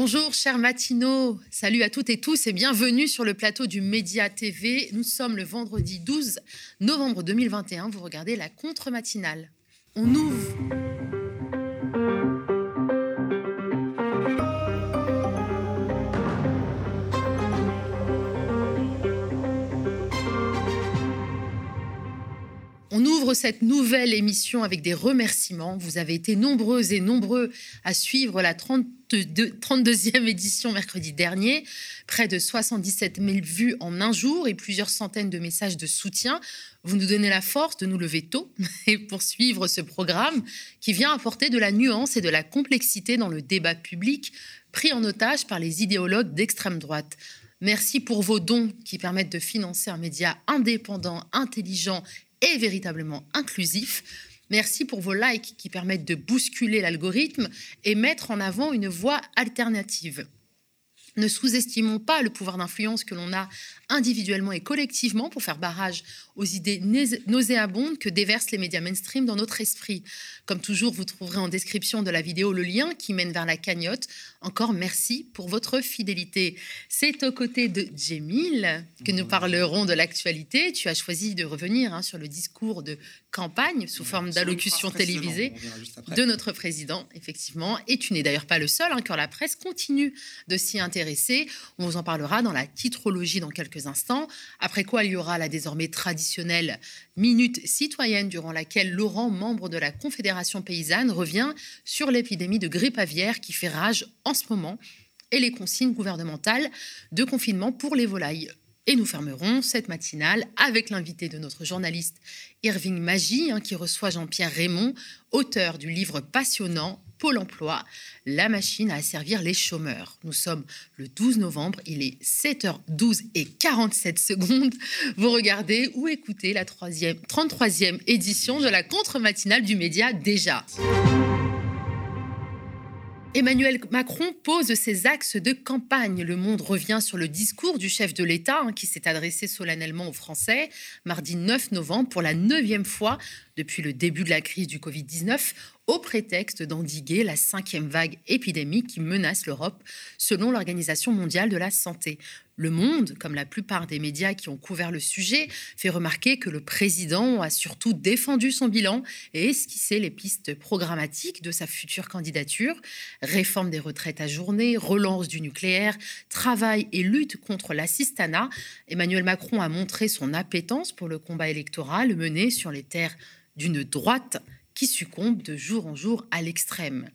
Bonjour chers matinaux, salut à toutes et tous et bienvenue sur le plateau du Média TV. Nous sommes le vendredi 12 novembre 2021, vous regardez la contre-matinale. On ouvre On ouvre cette nouvelle émission avec des remerciements. Vous avez été nombreuses et nombreux à suivre la 32, 32e édition mercredi dernier. Près de 77 000 vues en un jour et plusieurs centaines de messages de soutien. Vous nous donnez la force de nous lever tôt et poursuivre ce programme qui vient apporter de la nuance et de la complexité dans le débat public pris en otage par les idéologues d'extrême droite. Merci pour vos dons qui permettent de financer un média indépendant, intelligent et véritablement inclusif. Merci pour vos likes qui permettent de bousculer l'algorithme et mettre en avant une voie alternative. Ne sous-estimons pas le pouvoir d'influence que l'on a individuellement et collectivement pour faire barrage aux idées nauséabondes que déversent les médias mainstream dans notre esprit. Comme toujours, vous trouverez en description de la vidéo le lien qui mène vers la cagnotte. Encore merci pour votre fidélité. C'est aux côtés de Jemil que nous parlerons de l'actualité. Tu as choisi de revenir hein, sur le discours de campagne sous forme d'allocution télévisée de notre président, effectivement. Et tu n'es d'ailleurs pas le seul, hein, car la presse continue de s'y intéresser. On vous en parlera dans la titrologie dans quelques instants. Après quoi, il y aura la désormais traditionnelle minute citoyenne durant laquelle Laurent, membre de la Confédération paysanne, revient sur l'épidémie de grippe aviaire qui fait rage en ce moment et les consignes gouvernementales de confinement pour les volailles. Et nous fermerons cette matinale avec l'invité de notre journaliste Irving Magie, hein, qui reçoit Jean-Pierre Raymond, auteur du livre passionnant Pôle emploi, la machine à asservir les chômeurs. Nous sommes le 12 novembre, il est 7h12 et 47 secondes. Vous regardez ou écoutez la 33e édition de la contre-matinale du média déjà. Emmanuel Macron pose ses axes de campagne. Le Monde revient sur le discours du chef de l'État hein, qui s'est adressé solennellement aux Français mardi 9 novembre pour la neuvième fois depuis le début de la crise du Covid-19 au prétexte d'endiguer la cinquième vague épidémique qui menace l'Europe, selon l'Organisation mondiale de la santé. Le Monde, comme la plupart des médias qui ont couvert le sujet, fait remarquer que le président a surtout défendu son bilan et esquissé les pistes programmatiques de sa future candidature. Réforme des retraites à journée, relance du nucléaire, travail et lutte contre l'assistanat. Emmanuel Macron a montré son appétence pour le combat électoral mené sur les terres d'une droite qui succombe de jour en jour à l'extrême.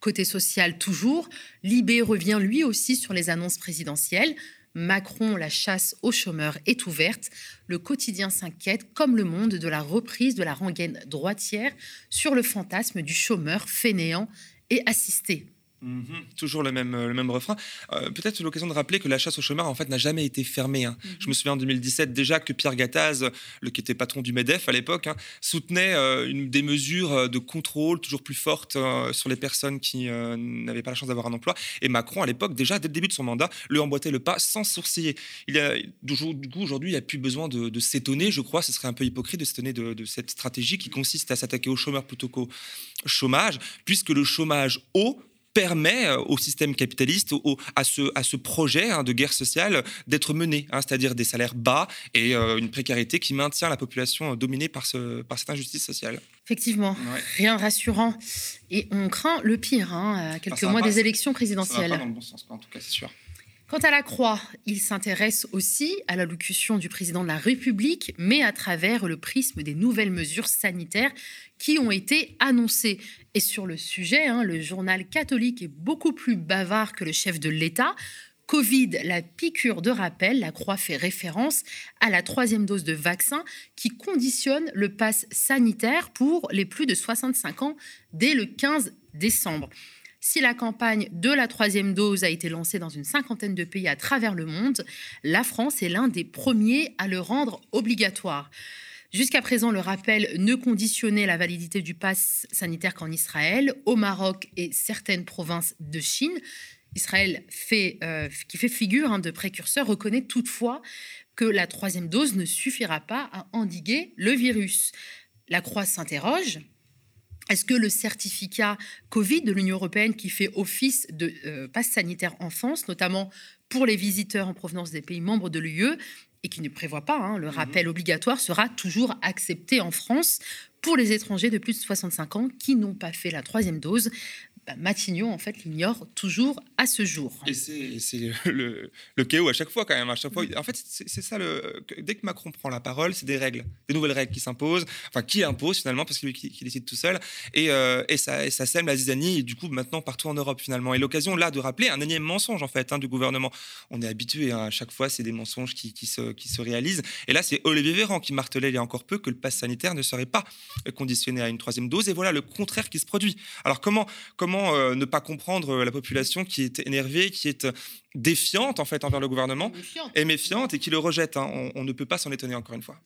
Côté social toujours, Libé revient lui aussi sur les annonces présidentielles. Macron, la chasse aux chômeurs est ouverte. Le quotidien s'inquiète, comme le monde, de la reprise de la rengaine droitière sur le fantasme du chômeur fainéant et assisté. Mhm. toujours le même, le même refrain. Euh, peut-être l'occasion de rappeler que la chasse aux chômeurs en fait n'a jamais été fermée. Hein. Mhm. Je me souviens en 2017 déjà que Pierre Gattaz, le qui était patron du Medef à l'époque, hein, soutenait euh, une, des mesures euh, de contrôle toujours plus fortes sur les personnes qui n'avaient pas la chance d'avoir un emploi. Et Macron à l'époque déjà dès le début de son mandat lui emboîtait le pas sans sourciller. Il a, du coup aujourd'hui il n'y a plus besoin de, s'étonner. Je crois ce serait un peu hypocrite de s'étonner de, de cette stratégie qui consiste à s'attaquer aux chômeurs plutôt qu'au chômage, puisque le chômage haut permet euh, au système capitaliste, à, ce, à ce projet hein, de guerre sociale d'être mené, hein, c'est-à-dire des salaires bas et euh, une précarité qui maintient la population euh, dominée par, ce, par cette injustice sociale. Effectivement, rien de rassurant. Et on craint le pire hein, à quelques mois des élections présidentielles. Ça va pas dans le bon sens, en tout cas, c'est sûr. Quant à la Croix, il s'intéresse aussi à l'allocution du président de la République, mais à travers le prisme des nouvelles mesures sanitaires qui ont été annoncées. Et sur le sujet, hein, le journal catholique est beaucoup plus bavard que le chef de l'État. Covid, la piqûre de rappel, la Croix fait référence à la troisième dose de vaccin qui conditionne le pass sanitaire pour les plus de 65 ans dès le 15 décembre. Si la campagne de la troisième dose a été lancée dans une cinquantaine de pays à travers le monde, la France est l'un des premiers à le rendre obligatoire. Jusqu'à présent, le rappel ne conditionnait la validité du pass sanitaire qu'en Israël, au Maroc et certaines provinces de Chine. Israël, euh, qui fait figure hein, de précurseur, reconnaît toutefois que la troisième dose ne suffira pas à endiguer le virus. La Croix s'interroge Est-ce que le certificat Covid de l'Union européenne qui fait office de euh, passe sanitaire en France, notamment pour les visiteurs en provenance des pays membres de l'UE, et qui ne prévoit pas hein, le mhm. rappel obligatoire, sera toujours accepté en France pour les étrangers de plus de 65 ans qui n'ont pas fait la troisième dose? Bah, Matignon, en fait, l'ignore toujours à ce jour. Et c'est le, chaos à chaque fois, quand même. À chaque fois. En fait, c'est ça, le, dès que Macron prend la parole, c'est des règles, des nouvelles règles qui s'imposent, enfin, qui impose finalement, parce qu'il qui, décide tout seul. Et, euh, et, ça, sème la zizanie, du coup, maintenant, partout en Europe, finalement. Et l'occasion, là, de rappeler un énième mensonge, en fait, hein, du gouvernement. On est habitué, hein, à chaque fois, c'est des mensonges qui, qui, se, qui se réalisent. Et là, c'est Olivier Véran qui martelait il y a encore peu que le pass sanitaire ne serait pas conditionné à une troisième dose. Et voilà le contraire qui se produit. Alors, comment, comment euh, ne pas comprendre euh, la population qui est énervée, qui est euh, défiante en fait envers le gouvernement et méfiante et qui le rejette. Hein. On, ne peut pas s'en étonner encore une fois.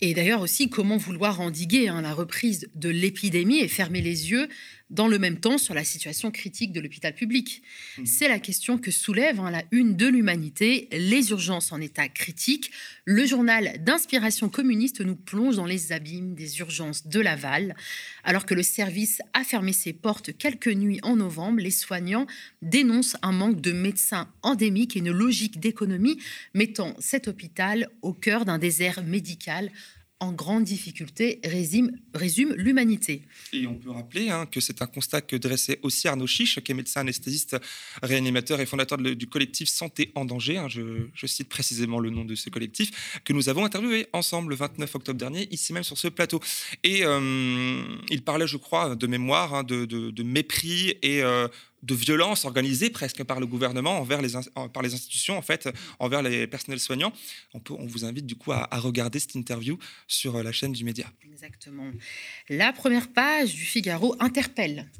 Et d'ailleurs aussi, comment vouloir endiguer hein, la reprise de l'épidémie et fermer les yeux dans le même temps sur la situation critique de l'hôpital public mmh. C'est la question que soulève hein, la une de l'humanité, les urgences en état critique. Le journal d'inspiration communiste nous plonge dans les abîmes des urgences de Laval. Alors que le service a fermé ses portes quelques nuits en novembre, les soignants dénoncent un manque de médecins endémique et une logique d'économie mettant cet hôpital au cœur d'un désert médical en grande difficulté, résume, l'humanité. Et on peut rappeler hein, que c'est un constat que dressait aussi Arnaud Chiche, qui est médecin anesthésiste, réanimateur et fondateur du collectif Santé en danger. Hein, je, cite précisément le nom de ce collectif, que nous avons interviewé ensemble le 29 octobre dernier, ici même sur ce plateau. Et euh, il parlait, je crois, de mémoire, hein, de, mépris et euh, de violence organisée presque par le gouvernement envers les, par les institutions, en fait, envers les personnels soignants. On, peut, on vous invite du coup à, regarder cette interview sur euh, la chaîne du média. Exactement. La première page du Figaro interpelle.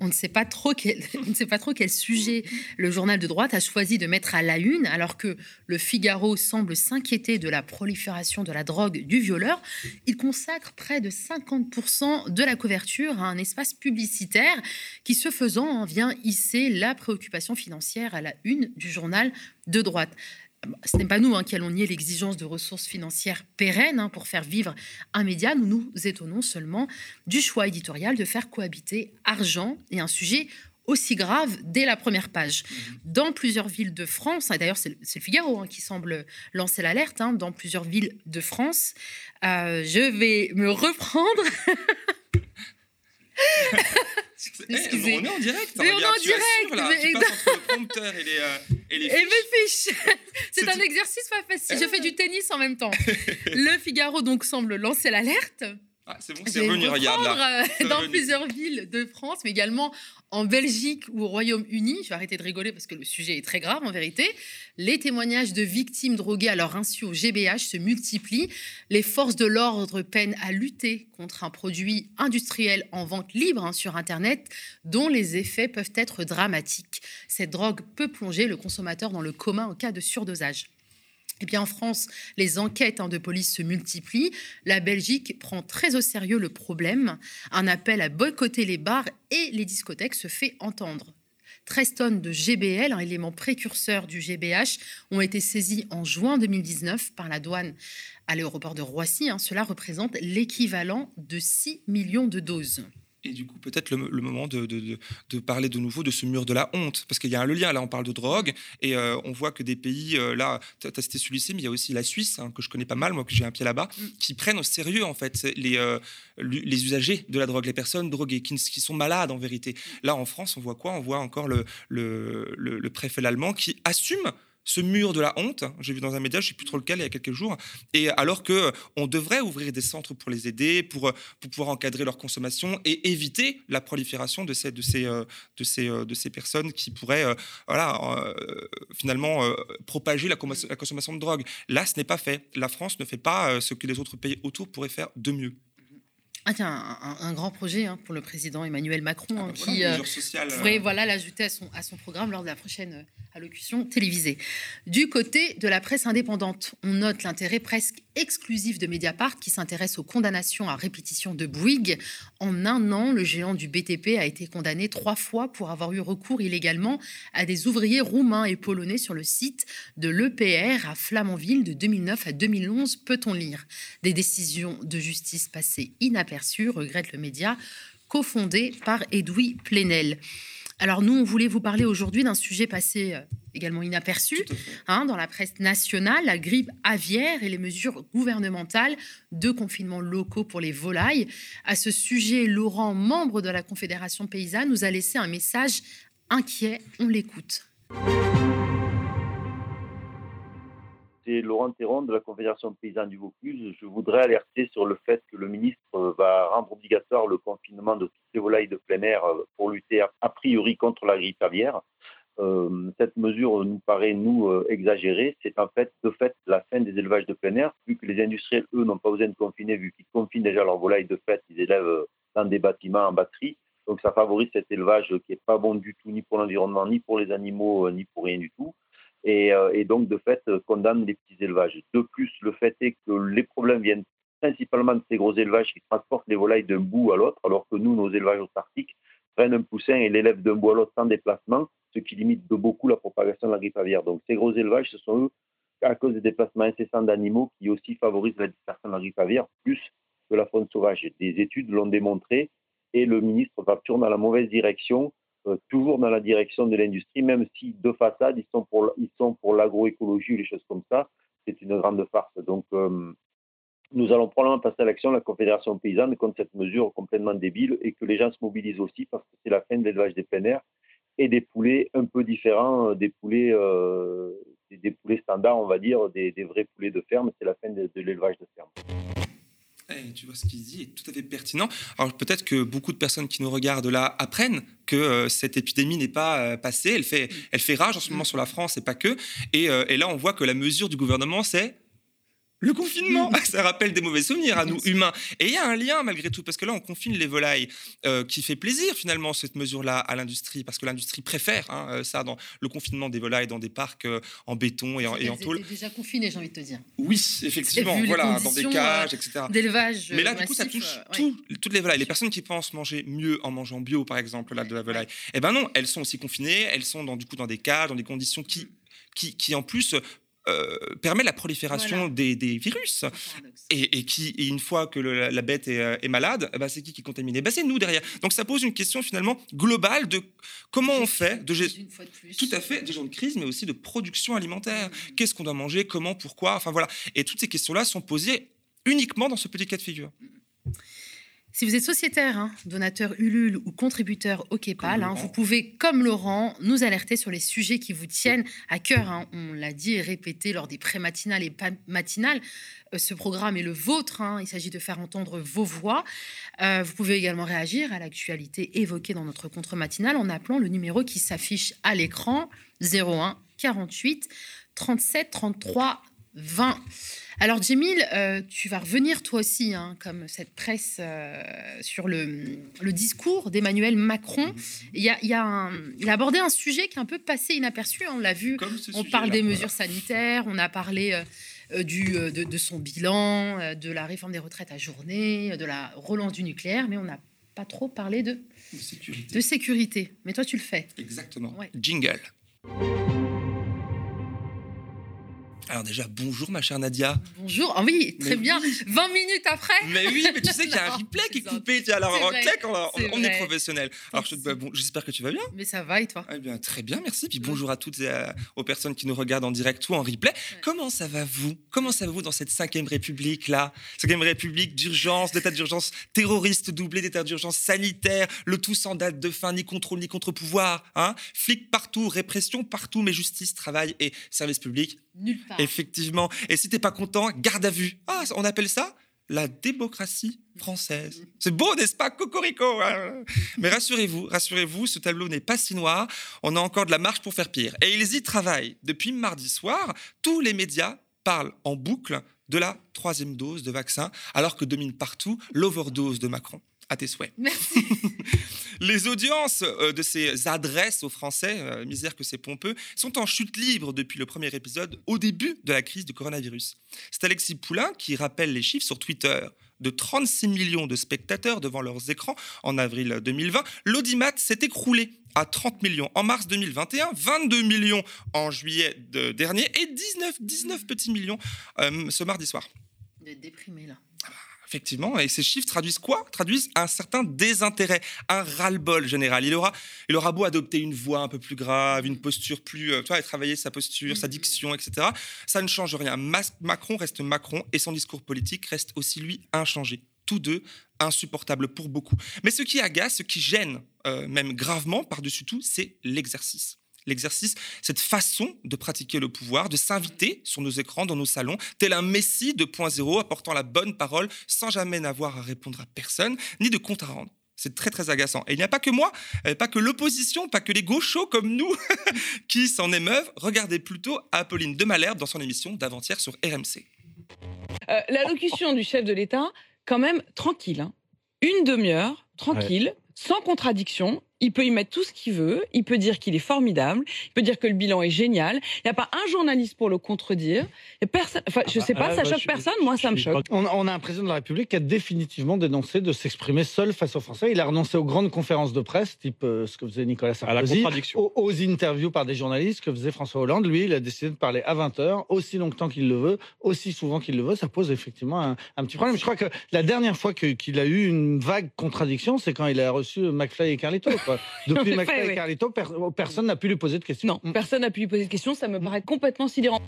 On, ne sait pas trop quel, on ne sait pas trop quel sujet le journal de droite a choisi de mettre à la une, alors que le Figaro semble s'inquiéter de la prolifération de la drogue du violeur. Il consacre près de 50% de la couverture à un espace publicitaire qui, ce faisant, vient hisser la préoccupation financière à la une du journal de droite ce n'est pas nous hein, qui allons nier l'exigence de ressources financières pérennes hein, pour faire vivre un média. Nous nous étonnons seulement du choix éditorial de faire cohabiter argent et un sujet aussi grave dès la première page. Mhm. Dans plusieurs villes de France, et d'ailleurs c'est le, Figaro hein, qui semble lancer l'alerte, dans plusieurs villes de France, euh, je vais me reprendre. Excusez. on est en direct. Mais on est en direct. Là, mais... Tu passes entre le prompteur et les, euh, et les fiches. Et mes fiches. C'est un exercice pas facile. Je fais du tennis en même temps. le Figaro donc semble lancer l'alerte. Ah, c'est bon, c'est revenu, regarde là. Euh, dans plusieurs villes de France, mais également en Belgique ou au Royaume-Uni. Je vais arrêter de rigoler parce que le sujet est très grave en vérité. Les témoignages de victimes droguées à leur insu au GBH se multiplient. Les forces de l'ordre peinent à lutter contre un produit industriel en vente libre hein, sur Internet dont les effets peuvent être dramatiques. Cette drogue peut plonger le consommateur dans le coma en cas de surdosage. Eh bien, en France, les enquêtes hein, de police se multiplient. La Belgique prend très au sérieux le problème. Un appel à boycotter les bars et les discothèques se fait entendre. 13 tonnes de GBL, un élément précurseur du GBH, ont été saisies en juin 2019 par la douane à l'aéroport de Roissy. Hein. Cela représente l'équivalent de 6 millions de doses. Et du coup, peut-être le, moment de, de, parler de nouveau de ce mur de la honte, parce qu'il y a le lien, là on parle de drogue, et euh, on voit que des pays, euh, là, tu as cité celui-ci, mais il y a aussi la Suisse, hein, que je connais pas mal, moi que j'ai un pied là-bas, mm. qui prennent au sérieux en fait les, euh, les usagers de la drogue, les personnes droguées, qui, qui, sont malades en vérité. Là en France, on voit quoi? On voit encore le, le préfet allemand qui assume ce mur de la honte. J'ai vu dans un média, je ne sais plus trop lequel, il y a quelques jours. Et alors que euh, on devrait ouvrir des centres pour les aider, pour, euh, pour pouvoir encadrer leur consommation et éviter la prolifération de ces, euh, personnes qui pourraient finalement propager la consommation de drogue. Là, ce n'est pas fait. La France ne fait pas ce que les autres pays autour pourraient faire de mieux. Ah tiens, un, grand projet hein, pour le président Emmanuel Macron ah, hein, qui euh, pourrait voilà, l'ajouter à son, à son programme lors de la prochaine euh, allocution télévisée. Du côté de la presse indépendante, on note l'intérêt presque exclusif de Mediapart qui s'intéresse aux condamnations à répétition de Bouygues. En un an, le géant du BTP a été condamné trois fois pour avoir eu recours illégalement à des ouvriers roumains et polonais sur le site de l'EPR à Flamanville de 2009 à 2011, peut-on lire. Des décisions de justice passées inaperçues, regrette le média, cofondé par Edoui Plenel. Alors nous, on voulait vous parler aujourd'hui d'un sujet passé euh, également inaperçu hein, dans la presse nationale, la grippe aviaire et les mesures gouvernementales de confinement locaux pour les volailles. À ce sujet, Laurent, membre de la Confédération paysanne, nous a laissé un message inquiet. On l'écoute. C'est Laurent Théron de la Confédération paysanne du Vaucluse. Je voudrais alerter sur le fait que le ministre va rendre obligatoire le confinement de toutes les volailles de plein air euh, pour lutter a priori contre la grippe aviaire. Euh, cette mesure nous paraît, nous, euh, exagérée. C'est en fait, de fait, la fin des élevages de plein air, vu que les industriels, eux, n'ont pas besoin de confiner, vu qu'ils confinent déjà leurs volailles de fait, ils élèvent dans des bâtiments en batterie. Donc ça favorise cet élevage qui n'est pas bon du tout, ni pour l'environnement, ni pour les animaux, ni pour rien du tout. Euh, et, donc de fait euh, condamne les petits élevages. De plus, le fait est que les problèmes viennent principalement de ces gros élevages qui transportent les volailles d'un bout à l'autre, alors que nous, nos élevages autarciques prennent un poussin et l'élèvent d'un bout à l'autre sans déplacement, ce qui limite de beaucoup la propagation de la grippe aviaire. Donc ces gros élevages, ce sont eux, à cause des déplacements incessants d'animaux, qui aussi favorisent la dispersion de la grippe aviaire, plus que la faune sauvage. Des études l'ont démontré, et le ministre va toujours dans la mauvaise direction euh, toujours dans la direction de l'industrie, même si de façade, ils sont pour, l'agroécologie ou les choses comme ça. C'est une grande farce. Donc, euh, nous allons probablement passer à l'action, la Confédération paysanne, contre cette mesure complètement débile et que les gens se mobilisent aussi parce que c'est la fin de l'élevage des plein air et des poulets un peu différents euh, des poulets, des, poulets standards, on va dire, des, vrais poulets de ferme. C'est la fin de l'élevage de ferme. Tu vois, ce qu'il dit est tout à fait pertinent. Alors peut-être que beaucoup de personnes qui nous regardent là apprennent que euh, cette épidémie n'est pas euh, passée. Elle fait, elle fait rage en ce moment sur la France et pas que. Et, euh, et là, on voit que la mesure du gouvernement, c'est le confinement, ça rappelle des mauvais souvenirs à nous humains. Et il y a un lien malgré tout, parce que là, on confine les volailles, euh, qui fait plaisir finalement, cette mesure-là, à l'industrie, parce que l'industrie préfère hein, euh, ça, dans le confinement des volailles dans des parcs euh, en béton et en, et en tôle. déjà confiné, j'ai envie de te dire. Oui, effectivement, voilà, dans des cages, etc. D'élevage. Mais là, du coup, ça touche toutes les volailles. Les personnes qui pensent manger mieux en mangeant bio, par exemple, là, de la volaille, eh ben non, elles sont aussi confinées, elles sont dans, du coup dans des cages, dans des conditions qui, mm. qui, qui en plus euh, permet la prolifération des, virus. Et, qui, une fois que la, bête est, euh, malade, bah, c'est qui qui est contaminé? Bah, C'est nous derrière. Donc ça pose une question finalement globale de comment on fait de tout à fait de crise, mais aussi de production alimentaire. Mmh. Qu'est-ce qu'on doit manger? Comment? Pourquoi? Enfin voilà. Et toutes ces questions-là sont posées uniquement dans ce petit cas de figure. Mmh. Si vous êtes sociétaire, hein, donateur Ulule ou contributeur au KEPAL, hein, vous pouvez, comme Laurent, nous alerter sur les sujets qui vous tiennent à cœur. Hein. On l'a dit et répété lors des pré-matinales et matinales. Euh, ce programme est le vôtre. Il s'agit de faire entendre vos voix. Euh, vous pouvez également réagir à l'actualité évoquée dans notre contre-matinale en appelant le numéro qui s'affiche à l'écran 01 48 37 33 20. Alors, Jemil, euh, tu vas revenir toi aussi, hein, comme cette presse, euh, sur le, discours d'Emmanuel Macron. Il, a, il, a abordé un sujet qui est un peu passé inaperçu. Hein, on l'a vu. On parle des mesures sanitaires, on a parlé euh, du, de, son bilan, de la réforme des retraites à journée, de la relance du nucléaire, mais on n'a pas trop parlé de, de, sécurité. Mais toi, tu le fais. Exactement. Jingle. Alors déjà, bonjour ma chère Nadia. Bonjour, ah oui, très bien. 20 minutes après. Mais oui, mais tu sais qu'il y a un replay qui est coupé. alors en claque, on, est, professionnel. Alors bah, bon, j'espère que tu vas bien. Mais ça va et toi eh bien, Très bien, merci. Puis bonjour à toutes et aux personnes qui nous regardent en direct ou en replay. Comment ça va vous? Comment ça va vous dans cette 5ème République là 5ème République d'urgence, d'état d'urgence terroriste doublé d'état d'urgence sanitaire, le tout sans date de fin, ni contrôle ni contre-pouvoir. Hein? Flics partout, répression partout, mais justice, travail et service public Nulle part. Effectivement. Et si t'es pas content, garde à vue. Ah, on appelle ça la démocratie française. C'est beau, n'est-ce pas, Cocorico hein? Mais rassurez-vous, rassurez-vous, ce tableau n'est pas si noir. On a encore de la marche pour faire pire. Et ils y travaillent. Depuis mardi soir, tous les médias parlent en boucle de la troisième dose de vaccin, alors que domine partout l'overdose de Macron. À tes souhaits. Merci. Les audiences euh, de ces adresses aux Français, euh, misère que c'est pompeux, sont en chute libre depuis le premier épisode au début de la crise du coronavirus. C'est Alexis Poulain qui rappelle les chiffres sur Twitter de 36 millions de spectateurs devant leurs écrans en avril 2020, l'audimat s'est écroulé à 30 millions en mars 2021, 22 millions en juillet dernier et 19, 19 petits millions euh, ce mardi soir. Déprimé là. Effectivement, et ces chiffres traduisent quoi? Traduisent un certain désintérêt, un ras-le-bol général. Il aura, il aura beau adopter une voix un peu plus grave, une posture plus, euh, tu vois, et travailler sa posture, sa mm-hmm. diction, etc. Ça ne change rien. Macron reste Macron et son discours politique reste aussi lui inchangé. Tous deux insupportables pour beaucoup. Mais ce qui agace, ce qui gêne, euh, même gravement par-dessus tout, c'est l'exercice l'exercice, cette façon de pratiquer le pouvoir, de s'inviter sur nos écrans, dans nos salons, tel un messie 2.0 apportant la bonne parole sans jamais n'avoir à répondre à personne, ni de compte à rendre. C'est très très agaçant. Et il n'y a pas que moi, euh, pas que l'opposition, pas que les gauchos comme nous qui s'en émeuvent. Regardez plutôt Apolline de Malherbe dans son émission d'avant-hier sur RMC. Euh, L'allocution du chef de l'État, quand même tranquille. Hein. Une demi-heure, tranquille, sans contradiction, il peut y mettre tout ce qu'il veut, il peut dire qu'il est formidable, il peut dire que le bilan est génial. Il n'y a pas un journaliste pour le contredire. Et personne, enfin, je ne sais pas, ah, ça choque personne, moi ça me choque. On, a un président de la République qui a définitivement dénoncé de s'exprimer seul face aux Français. Il a renoncé aux grandes conférences de presse, type euh, ce que faisait Nicolas Sarkozy, aux, aux, interviews par des journalistes que faisait François Hollande. Lui, il a décidé de parler à 20 heures, aussi longtemps qu'il le veut, aussi souvent qu'il le veut. Ça pose effectivement un, petit problème. Je crois que la dernière fois qu'il a eu une vague contradiction, c'est quand il a reçu McFly et Carlito. Depuis McFly et Carlito, personne n'a pu lui poser de questions. Non, personne n'a pu lui poser de questions. Ça me paraît complètement sidérant.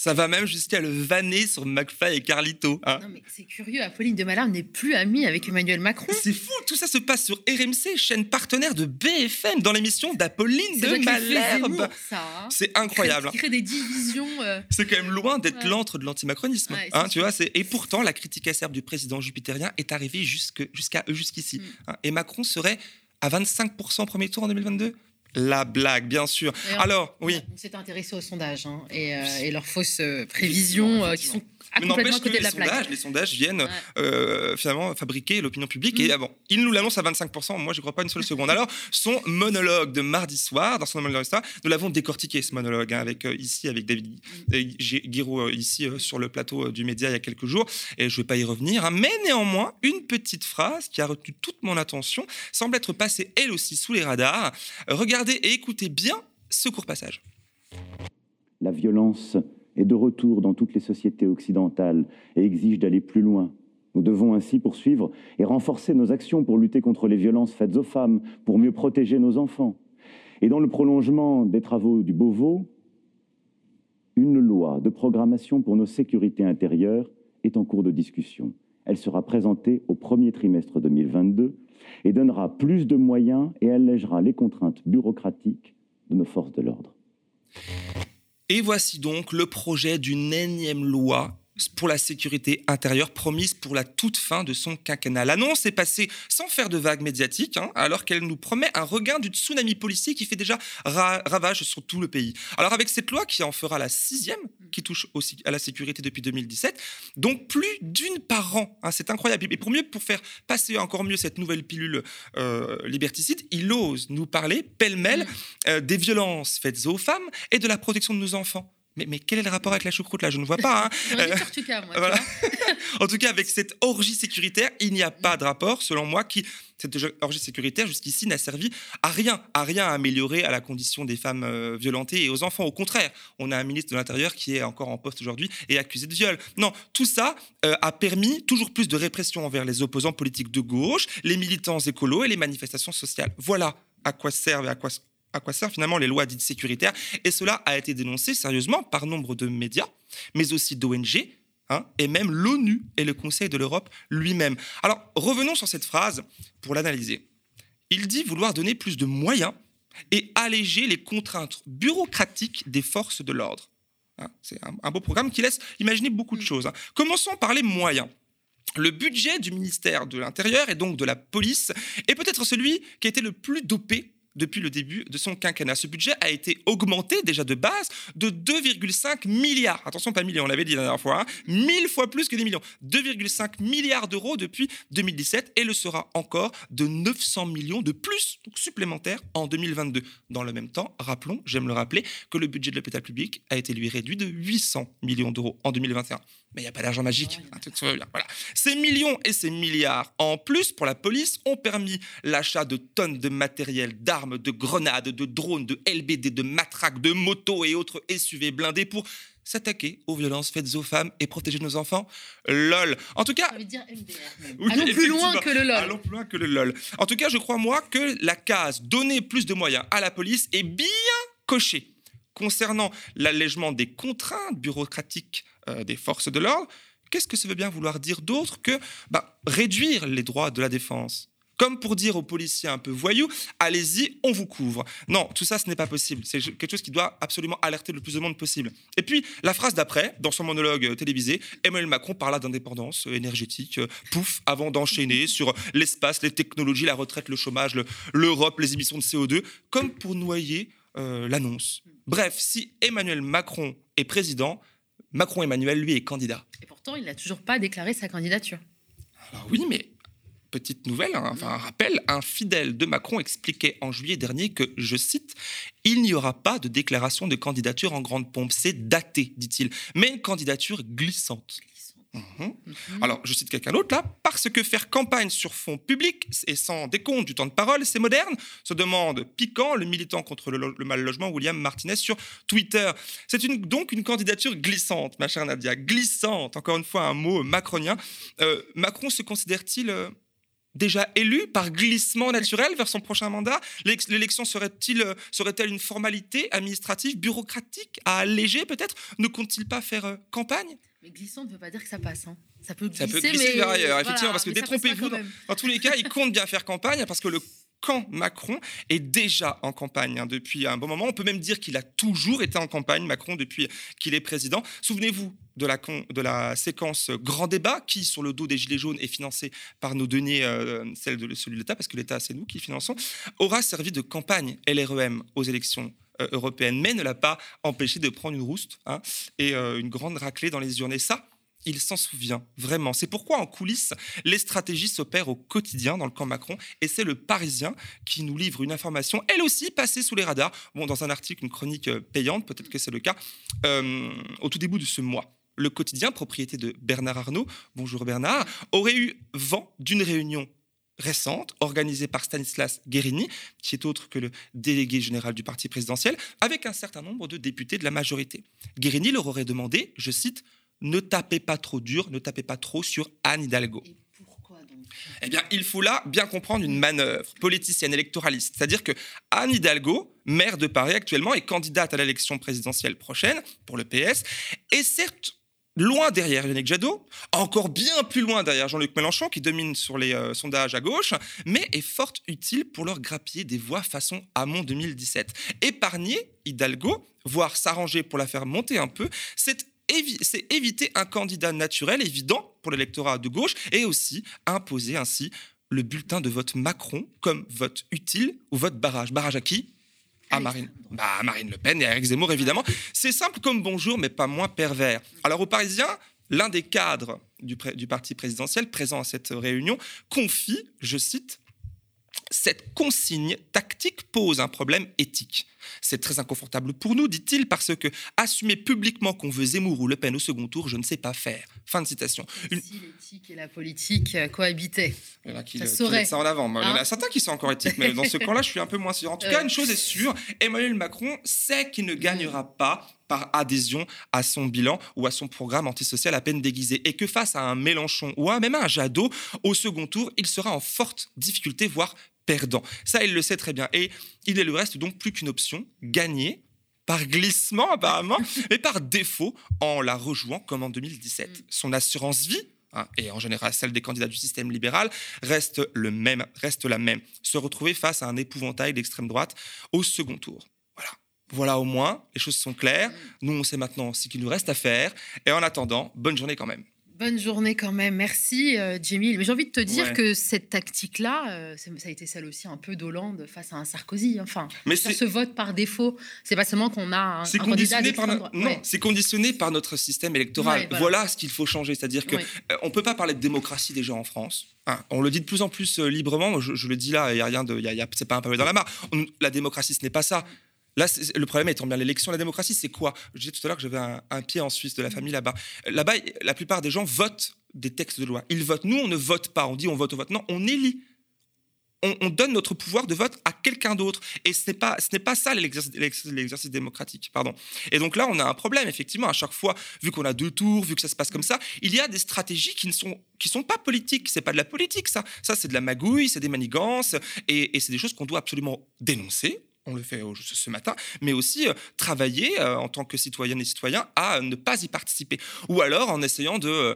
Ça va même jusqu'à le vanner sur McFly et Carlito. Hein. Non, mais c'est curieux, Apolline de Malherbe n'est plus amie avec Emmanuel Macron. C'est fou, tout ça se passe sur RMC, chaîne partenaire de BFM, dans l'émission d'Apolline de Malherbe. Hein. C'est incroyable. Crée des divisions. Euh. C'est quand même loin d'être l'antre de l'antimacronisme. Hein, tu vois, et pourtant, la critique acerbe du président jupitérien est arrivée jusqu'à jusqu'ici. Mm. et Macron serait à 25% au premier tour en 2022 la blague, bien sûr. Alors, oui. On s'est intéressé aux sondages hein, et, euh, et, leurs fausses euh, prévisions euh, qui sont mais n'empêche que les, sondages, les sondages viennent euh, finalement fabriquer l'opinion publique. Et mm. ah bon, il nous l'annonce à 25%. Moi, je ne crois pas une seule seconde. Alors, son monologue de mardi soir, dans son monologue, nous l'avons décortiqué, ce monologue, hein, avec, euh, ici, avec David mm. Guiraud, euh, ici, sur le plateau du Média, il y a quelques jours. Et je ne vais pas y revenir. Hein. mais néanmoins, une petite phrase qui a retenu toute mon attention semble être passée, elle aussi, sous les radars. Regardez et écoutez bien ce court passage. La violence est de retour dans toutes les sociétés occidentales et exige d'aller plus loin. Nous devons ainsi poursuivre et renforcer nos actions pour lutter contre les violences faites aux femmes, pour mieux protéger nos enfants. Et dans le prolongement des travaux du Beauvau, une loi de programmation pour nos sécurités intérieures est en cours de discussion. Elle sera présentée au premier trimestre 2022 et donnera plus de moyens et allègera les contraintes bureaucratiques de nos forces de l'ordre. Et voici donc le projet d'une énième loi pour la sécurité intérieure promise pour la toute fin de son quinquennat. L'annonce est passée sans faire de vagues médiatiques, hein, alors qu'elle nous promet un regain du tsunami policier qui fait déjà ravage sur tout le pays. Alors avec cette loi qui en fera la sixième, qui touche aussi à la sécurité depuis 2017, donc plus d'une par an, hein, c'est incroyable. Et pour mieux, pour faire passer encore mieux cette nouvelle pilule euh, liberticide, il ose nous parler pêle-mêle euh, des violences faites aux femmes et de la protection de nos enfants. Mais, quel est le rapport avec la choucroute là? Je ne vois pas. Hein. Euh, en tout cas, avec cette orgie sécuritaire, il n'y a pas de rapport, selon moi, qui cette orgie sécuritaire jusqu'ici n'a servi à rien, à rien à améliorer à la condition des femmes euh, violentées et aux enfants. Au contraire, on a un ministre de l'Intérieur qui est encore en poste aujourd'hui et accusé de viol. Non, tout ça euh, a permis toujours plus de répression envers les opposants politiques de gauche, les militants écolos et les manifestations sociales. Voilà à quoi servent et à quoi à quoi servent finalement les lois dites sécuritaires. Et cela a été dénoncé sérieusement par nombre de médias, mais aussi d'ONG, hein, et même l'ONU et le Conseil de l'Europe lui-même. Alors revenons sur cette phrase pour l'analyser. Il dit vouloir donner plus de moyens et alléger les contraintes bureaucratiques des forces de l'ordre. Hein, c'est un, beau programme qui laisse imaginer beaucoup de mm. choses. Hein. Commençons par les moyens. Le budget du ministère de l'Intérieur et donc de la police est peut-être celui qui a été le plus dopé depuis le début de son quinquennat. Ce budget a été augmenté déjà de base de 2,5 milliards. Attention, pas millions, on l'avait dit la dernière fois, hein. mille fois plus que des millions. 2,5 milliards d'euros depuis 2017 et le sera encore de 900 millions de plus donc supplémentaires en 2022. Dans le même temps, rappelons, j'aime le rappeler, que le budget de l'hôpital public a été lui réduit de 800 millions d'euros en 2021. Mais il n'y a pas d'argent magique. Hein, voilà. Ces millions et ces milliards en plus pour la police ont permis l'achat de tonnes de matériel, d'armes, de grenades, de drones, de LBD, de matraques, de motos et autres SUV blindés pour s'attaquer aux violences faites aux femmes et protéger nos enfants. LOL. En tout cas. Ça veut dire MDR. Allons plus loin que le LOL. Allons plus loin que le LOL. En tout cas, je crois, moi, que la case donner plus de moyens à la police est bien cochée. Concernant l'allègement des contraintes bureaucratiques euh, des forces de l'ordre, qu'est-ce que ça veut bien vouloir dire d'autre que bah, réduire les droits de la défense? Comme pour dire aux policiers un peu voyous, allez-y, on vous couvre. Non, tout ça, ce n'est pas possible. C'est quelque chose qui doit absolument alerter le plus de monde possible. Et puis, la phrase d'après, dans son monologue euh, télévisé, Emmanuel Macron parla d'indépendance euh, énergétique, pouf, avant d'enchaîner sur l'espace, les technologies, la retraite, le chômage, l'Europe, les émissions de CO2, comme pour noyer l'annonce. Bref, si Emmanuel Macron est président, Macron Emmanuel, lui, est candidat. Et pourtant, il n'a toujours pas déclaré sa candidature. Alors oui, mais petite nouvelle, hein, enfin un rappel, un fidèle de Macron expliquait en juillet dernier que, je cite, il n'y aura pas de déclaration de candidature en grande pompe, c'est daté, dit-il, mais une candidature glissante. Mhm. Alors, je cite quelqu'un d'autre là, parce que faire campagne sur fond public et sans décompte du temps de parole, c'est moderne, se demande piquant le militant contre le, mal logement William Martinez sur Twitter. C'est donc une candidature glissante, ma chère Nadia, glissante, encore une fois un mot macronien. Euh, Macron se considère-t-il euh, déjà élu par glissement naturel vers son prochain mandat? L'élection euh, serait-elle une formalité administrative, bureaucratique, à alléger peut-être? Ne compte-t-il pas faire campagne? Mais glissant ne veut pas dire que ça passe. Hein. Ça peut glisser, ça peut glisser vers ailleurs, effectivement, parce que détrompez-vous. Dans, tous les cas, il compte bien faire campagne parce que le camp Macron est déjà en campagne hein, depuis un bon moment. On peut même dire qu'il a toujours été en campagne, Macron, depuis qu'il est président. Souvenez-vous de la, de la séquence Grand Débat, qui, sur le dos des Gilets jaunes, est financée par nos deniers, euh, celle de celui de l'État, parce que l'État, c'est nous qui finançons, aura servi de campagne LREM aux élections euh, européennes, mais ne l'a pas empêché de prendre une rouste hein, et euh, une grande raclée dans les urnes. Et ça, il s'en souvient vraiment. C'est pourquoi en coulisses, les stratégies s'opèrent au quotidien dans le camp Macron et c'est le Parisien qui nous livre une information, elle aussi passée sous les radars, bon, dans un article, une chronique euh, payante, peut-être que c'est le cas, au tout début de ce mois. Le quotidien, propriété de Bernard Arnault, bonjour Bernard, aurait eu vent d'une réunion récente organisée par Stanislas Guérini, qui est autre que le délégué général du parti présidentiel, avec un certain nombre de députés de la majorité. Guérini leur aurait demandé, je cite, ne tapez pas trop dur, ne tapez pas trop sur Anne Hidalgo. Et pourquoi donc? Eh bien, il faut là bien comprendre une manœuvre politicienne électoraliste. C'est-à-dire que Anne Hidalgo, maire de Paris actuellement, est candidate à l'élection présidentielle prochaine pour le PS, et certes loin derrière Yannick Jadot, encore bien plus loin derrière Jean-Luc Mélenchon qui domine sur les euh, sondages à gauche, mais est fort utile pour leur grappiller des voix façon Hamon 2017. Épargner Hidalgo, voire s'arranger pour la faire monter un peu, c'est éviter un candidat naturel évident pour l'électorat de gauche et aussi imposer ainsi le bulletin de vote Macron comme vote utile ou vote barrage. Barrage à qui? À Marine. Bah, Marine Le Pen et à Eric Zemmour, évidemment. C'est simple comme bonjour, mais pas moins pervers. Alors, aux Parisiens, l'un des cadres du parti présidentiel présent à cette réunion confie, je cite, cette consigne tactique pose un problème éthique. C'est très inconfortable pour nous, dit-il, parce que assumer publiquement qu'on veut Zemmour ou Le Pen au second tour, je ne sais pas faire. Fin de citation. Si l'éthique et la politique euh, cohabitaient, il y en a qui, ça ça en avant. il y en a hein certains qui sont encore éthiques, mais dans ce camp-là, je suis un peu moins sûr. En tout cas, une chose est sûre, Emmanuel Macron sait qu'il ne gagnera pas par adhésion à son bilan ou à son programme antisocial à peine déguisé. Et que face à un Mélenchon ou à même à un Jadot, au second tour, il sera en forte difficulté, voire perdant. Ça, il le sait très bien. Et il ne lui reste donc plus qu'une option, gagner par glissement apparemment, mais par défaut en la rejouant comme en 2017. Mm. Son assurance vie, hein, et en général celle des candidats du système libéral, reste, le même, reste la même. Se retrouver face à un épouvantail d'extrême droite au second tour. Voilà. Voilà au moins, les choses sont claires. Mm. Nous, on sait maintenant ce qu'il nous reste à faire. Et en attendant, bonne journée quand même. Bonne journée quand même, merci euh, Jamie. Mais j'ai envie de te dire que cette tactique-là, euh, ça a été celle aussi un peu d'Hollande face à un Sarkozy. Enfin, mais ce vote par défaut, c'est pas seulement qu'on a un, un conditionné par Non, c'est conditionné par notre système électoral. voilà. ce qu'il faut changer, c'est-à-dire que euh, on peut pas parler de démocratie déjà en France. Hein. on le dit de plus en plus librement. Je, le dis là, il y a rien de, c'est pas un pavé dans la mare. la démocratie, ce n'est pas ça. Là, le problème étant bien l'élection, la démocratie, c'est quoi? Je disais tout à l'heure que j'avais un, pied en Suisse de la famille là-bas. Là-bas, la plupart des gens votent des textes de loi. Ils votent. Nous, on ne vote pas. On dit on vote au vote. Non, on élit. On, donne notre pouvoir de vote à quelqu'un d'autre. Et ce n'est pas, ce n'est pas ça l'exercice démocratique. Pardon. Et donc là, on a un problème, effectivement. À chaque fois, vu qu'on a deux tours, vu que ça se passe comme ça, il y a des stratégies qui ne sont, qui sont pas politiques. C'est pas de la politique, ça. Ça, c'est de la magouille, c'est des manigances. Et, et c'est des choses qu'on doit absolument dénoncer on le fait ce matin, mais aussi euh, travailler euh, en tant que citoyennes et citoyens à ne pas y participer. Ou alors en essayant euh,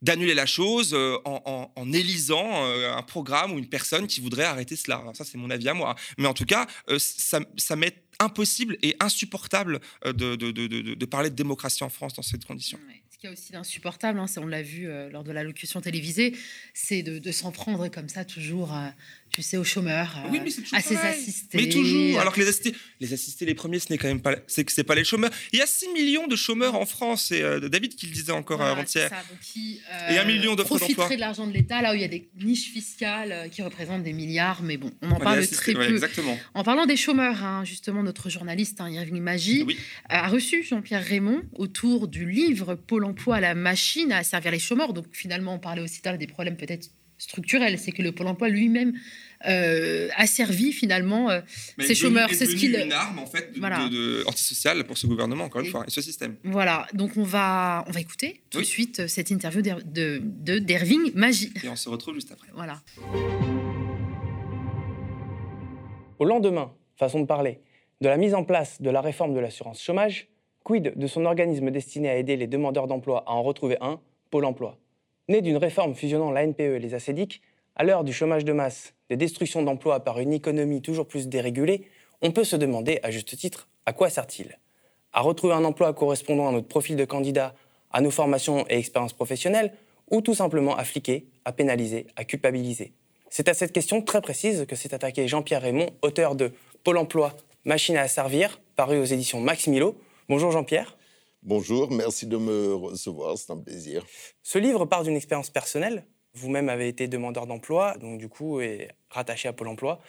d'annuler la chose en, élisant un programme ou une personne qui voudrait arrêter cela. ça, c'est mon avis à moi. Mais en tout cas, ça, m'est impossible et insupportable de, parler de démocratie en France dans ces conditions. Ce qui est aussi insupportable, hein, on l'a vu lors de la locution télévisée, c'est de, s'en prendre comme ça toujours tu sais, aux chômeurs, oui, mais à ses assistés. Mais toujours. Alors que les assistés, les assistés, les premiers, ce n'est quand même pas, c'est que c'est pas les chômeurs. Il y a 6 millions de chômeurs en France. C'est euh, David qui le disait encore avant-hier. et un million d'offres d'emploi. De l'argent de l'État là où il y a des niches fiscales euh, qui représentent des milliards, mais bon, on en parle très peu. exactement. En parlant des chômeurs, hein, justement, notre journaliste hein, Magie a reçu Jean-Pierre Raymond autour du livre Pôle Emploi à la machine à servir les chômeurs. Donc finalement, on parlait aussi des problèmes peut-être structurels. C'est que le Pôle Emploi lui-même euh, asservi finalement euh, ces chômeurs. C'est ce qu'il une arme en fait de, antisociale pour ce gouvernement encore une fois et ce système. Voilà, donc on va on va écouter tout de suite euh, cette interview de d'Erving Magie. Et on se retrouve juste après. Voilà. Au lendemain, façon de parler, de la mise en place de la réforme de l'assurance chômage, quid de son organisme destiné à aider les demandeurs d'emploi à en retrouver un, Pôle Emploi? Né d'une réforme fusionnant la NPE et les ACEDIC, à l'heure du chômage de masse, des destructions d'emplois par une économie toujours plus dérégulée, on peut se demander, à juste titre, à quoi sert-il? À retrouver un emploi correspondant à notre profil de candidat, à nos formations et expériences professionnelles, ou tout simplement à fliquer, à pénaliser, à culpabiliser? C'est à cette question très précise que s'est attaqué Jean-Pierre Raymond, auteur de Pôle emploi, machine à servir, paru aux éditions Max Milo. Bonjour Jean-Pierre. Bonjour, merci de me recevoir, c'est un plaisir. Ce livre part d'une expérience personnelle, vous-même avez été demandeur d'emploi, donc du coup, est rattaché à Pôle emploi.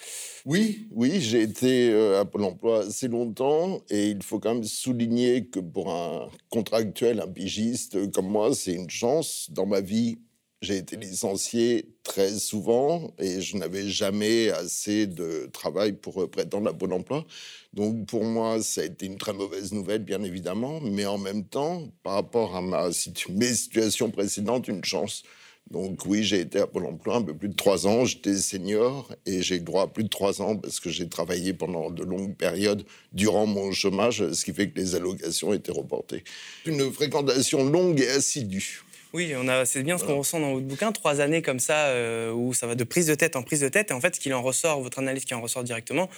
Oui, oui, j'ai été euh, à Pôle emploi assez longtemps et il faut quand même souligner que pour un contractuel, un pigiste comme moi, c'est une chance. Dans ma vie, j'ai été licencié très souvent et je n'avais jamais assez de travail pour prétendre à Pôle emploi. Donc pour moi, ça a été une très mauvaise nouvelle, bien évidemment, mais en même temps, par rapport à ma mes situations précédentes, une chance. Donc oui, j'ai été à Pôle emploi un peu plus de trois ans. J'étais senior et j'ai eu droit à plus de trois ans parce que j'ai travaillé pendant de longues périodes durant mon chômage, ce qui fait que les allocations étaient reportées. Une fréquentation longue et assidue. Oui, on a, c'est bien ce qu'on ressent dans votre bouquin, trois années comme ça, euh, où ça va de prise de tête en prise de tête. Et en fait, ce qu'il en ressort, votre analyse qui en ressort directement,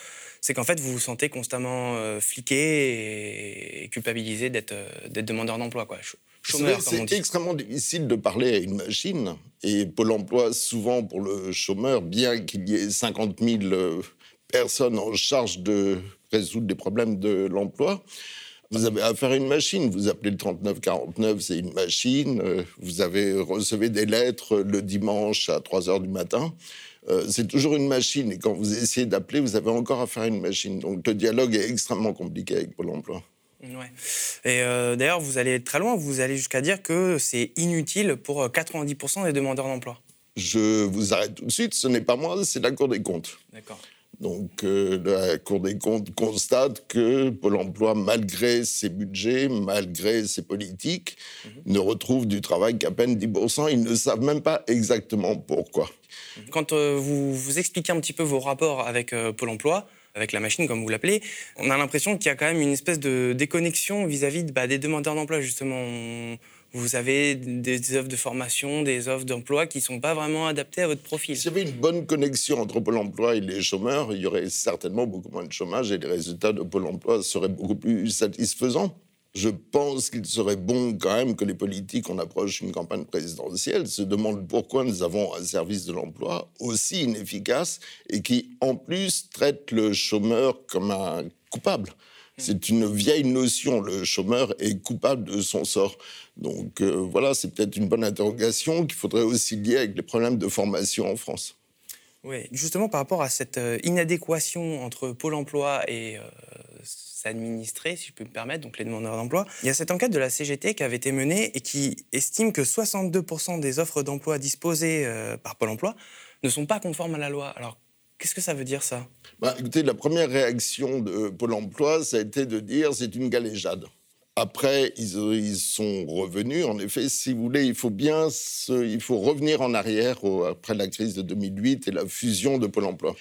c'est qu'en fait, vous vous sentez constamment euh, fliqué et culpabilisé d'être, euh, d'être demandeur d'emploi. Quoi. C'est extrêmement difficile de parler à une machine. Et Pôle emploi, souvent pour le chômeur, bien qu'il y ait 50 000 euh, personnes en charge de résoudre les problèmes de l'emploi, vous avez affaire à une machine. Vous appelez le 3949, c'est une machine. Euh, vous avez recevez des lettres le dimanche à 3 heures du matin. Euh, c'est toujours une machine. Et quand vous essayez d'appeler, vous avez encore affaire à une machine. Donc le dialogue est extrêmement compliqué avec Pôle emploi. Ouais. Et euh, d'ailleurs, vous allez très loin, vous allez jusqu'à dire que c'est inutile pour 90% euh, des demandeurs d'emploi. Je vous arrête tout de suite, ce n'est pas moi, c'est la Cour des comptes. D'accord. Donc euh, la Cour des comptes constate que Pôle Emploi, malgré ses budgets, malgré ses politiques, mhm. ne retrouve du travail qu'à peine 10%. Ils ne savent même pas exactement pourquoi. Quand vous, vous expliquez un petit peu vos rapports avec Pôle Emploi, avec la machine, comme vous l'appelez, on a l'impression qu'il y a quand même une espèce de déconnexion vis-à-vis bah, des demandeurs d'emploi, justement. Vous avez des offres de formation, des offres d'emploi qui ne sont pas vraiment adaptées à votre profil. S'il y avait une bonne connexion entre Pôle emploi et les chômeurs, il y aurait certainement beaucoup moins de chômage et les résultats de Pôle emploi seraient beaucoup plus satisfaisants. je pense qu'il serait bon quand même que les politiques, on approche une campagne présidentielle, se demandent pourquoi nous avons un service de l'emploi aussi inefficace et qui, en plus, traite le chômeur comme un coupable. C'est une vieille notion, le chômeur est coupable de son sort. Donc euh, voilà, c'est peut-être une bonne interrogation qu'il faudrait aussi lier avec les problèmes de formation en France. Oui, justement par rapport à cette euh, inadéquation entre Pôle emploi et euh, s'administrer, si je peux me permettre, donc les demandeurs d'emploi. Il y a cette enquête de la CGT qui avait été menée et qui estime que 62% des offres d'emploi disposées par Pôle emploi ne sont pas conformes à la loi. Qu'est-ce que ça veut dire ça? Bah, Écoutez, la première réaction de Pôle emploi, ça a été de dire c'est une galéjade. Après, ils, sont revenus. En effet, si vous voulez, il faut bien il faut revenir en arrière après la crise de 2008 et la fusion de Pôle emploi.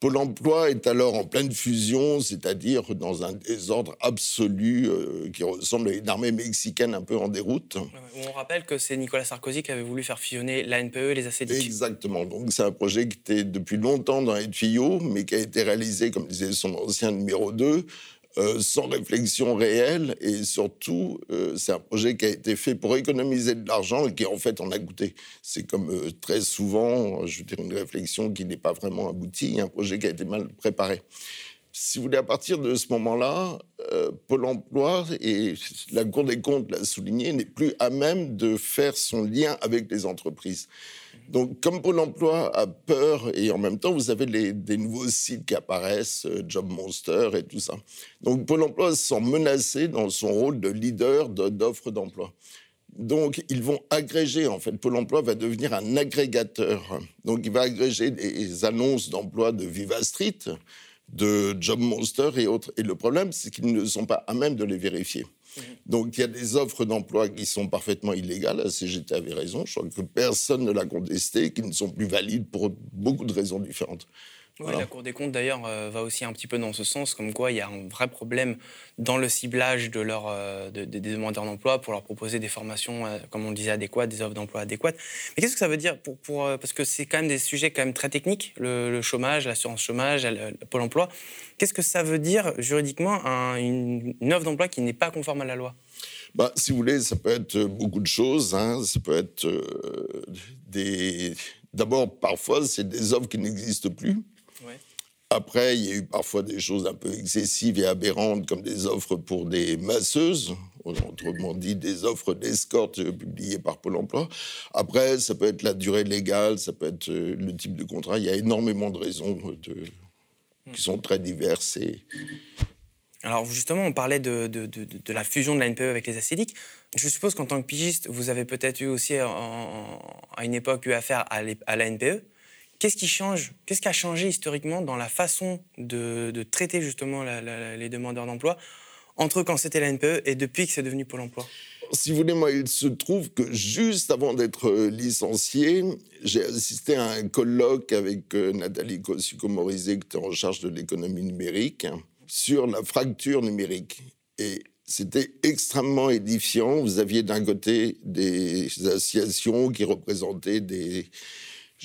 Pôle emploi est alors en pleine fusion, c'est-à-dire dans un désordre absolu euh, qui ressemble à une armée mexicaine un peu en déroute. On rappelle que c'est Nicolas Sarkozy qui avait voulu faire fusionner l'ANPE et les ACDC. Exactement. Donc c'est un projet qui était depuis longtemps dans les tuyaux, mais qui a été réalisé, comme disait son ancien numéro 2, euh, sans réflexion réelle et surtout, euh, c'est un projet qui a été fait pour économiser de l'argent et qui en fait en a coûté. C'est comme euh, très souvent, je veux dire, une réflexion qui n'est pas vraiment aboutie, un projet qui a été mal préparé. Si vous voulez, à partir de ce moment-là, Pôle emploi, et la Cour des comptes l'a souligné, n'est plus à même de faire son lien avec les entreprises. Donc, comme Pôle emploi a peur, et en même temps, vous avez des nouveaux sites qui apparaissent, euh, Job Monster et tout ça. Donc, Pôle emploi se sent dans son rôle de leader d'offres d'emploi. Donc, ils vont agréger, en fait, Pôle emploi va devenir un agrégateur. Donc, il va agréger des annonces d'emploi de Viva Street, de Job Monster et autres. Et le problème, c'est qu'ils ne sont pas à même de les vérifier. Donc il y a des offres d'emploi qui sont parfaitement illégales. La CGT avait raison. Je crois que personne ne l'a contesté, qui ne sont plus valides pour beaucoup de raisons différentes. Oui, la Cour des comptes, d'ailleurs, euh, va aussi un petit peu dans ce sens, comme quoi il y a un vrai problème dans le ciblage de leur, euh, des demandeurs d'emploi pour leur proposer des formations, euh, comme on le disait, adéquates, des offres d'emploi adéquates. Mais qu'est-ce que ça veut dire pour, pour Parce que c'est quand même des sujets quand même très techniques, le, chômage, l'assurance chômage, le, Pôle emploi. Qu'est-ce que ça veut dire juridiquement une, offre d'emploi qui n'est pas conforme à la loi? Bah, si vous voulez, ça peut être beaucoup de choses. Hein. Ça peut être des. D'abord, parfois, c'est des offres qui n'existent plus. Après, il y a eu parfois des choses un peu excessives et aberrantes, comme des offres pour des masseuses, autrement dit des offres d'escorte publiées par Pôle emploi. Après, ça peut être la durée légale, ça peut être euh, le type de contrat. Il y a énormément de raisons de... qui sont très diverses. Alors justement, on parlait de, de, de, la fusion de la NPE avec les acédiques. Je suppose qu'en tant que pigiste, vous avez peut-être eu aussi à une époque eu affaire à, à la NPE. Qu'est-ce qui change? Qu'est-ce qui a changé historiquement dans la façon de, traiter justement les demandeurs d'emploi entre quand c'était la NPE et depuis que c'est devenu Pôle emploi? Si vous voulez, moi, il se trouve que juste avant d'être euh, licencié, j'ai assisté à un colloque avec euh, Nathalie Kosciusko-Morizet, qui était en charge de l'économie numérique, sur la fracture numérique. Et c'était extrêmement édifiant. Vous aviez d'un côté des associations qui représentaient des,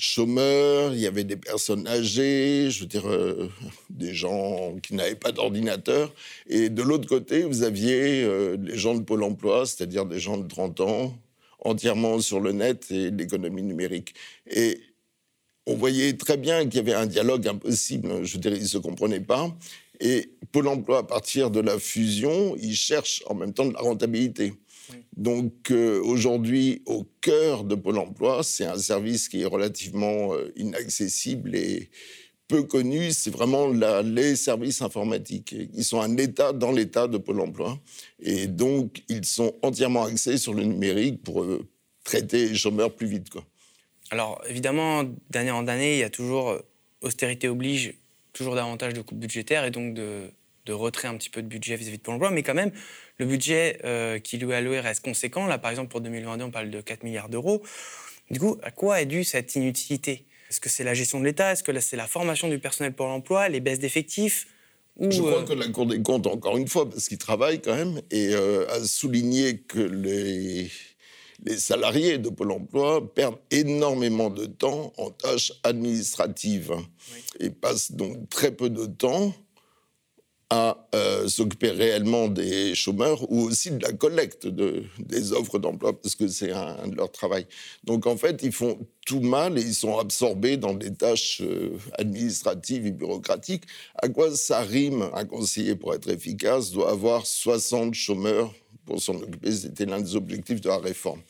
chômeurs, il y avait des personnes âgées, je veux dire, euh, des gens qui n'avaient pas d'ordinateur. Et de l'autre côté, vous aviez euh, les gens de Pôle emploi, c'est-à-dire des gens de 30 ans, entièrement sur le net et l'économie numérique. Et on voyait très bien qu'il y avait un dialogue impossible. Je veux dire, ils ne se comprenaient pas. Et Pôle emploi, à partir de la fusion, il cherche en même temps de la rentabilité. Donc euh, aujourd'hui, au cœur de Pôle Emploi, c'est un service qui est relativement euh, inaccessible et peu connu. C'est vraiment les services informatiques. Ils sont un État dans l'État de Pôle Emploi. Et donc, ils sont entièrement axés sur le numérique pour euh, traiter les chômeurs plus vite. Alors, évidemment, d'année en année, il y a toujours, austérité oblige, toujours davantage de coupes budgétaires et donc de, de retrait un petit peu de budget vis-à-vis de Pôle emploi, mais quand même, le budget euh, qui lui est alloué reste conséquent. Là, par exemple, pour 2022, on parle de 4 milliards d'euros. Du coup, à quoi est due cette inutilité? Est-ce que c'est la gestion de l'État? Est-ce que c'est la formation du personnel pour l'emploi Les baisses d'effectifs ou, Je crois euh, que la Cour des comptes, encore une fois, parce qu'il travaille quand même, et euh, a souligné que les, les salariés de Pôle emploi perdent énormément de temps en tâches administratives et passent donc très peu de temps à euh, s'occuper réellement des chômeurs ou aussi de la collecte de, des offres d'emploi, parce que c'est un, de leur travail. Donc en fait, ils font tout mal et ils sont absorbés dans des tâches euh, administratives et bureaucratiques. À quoi ça rime? Un conseiller, pour être efficace, doit avoir 60 chômeurs pour s'en occuper. C'était l'un des objectifs de la réforme.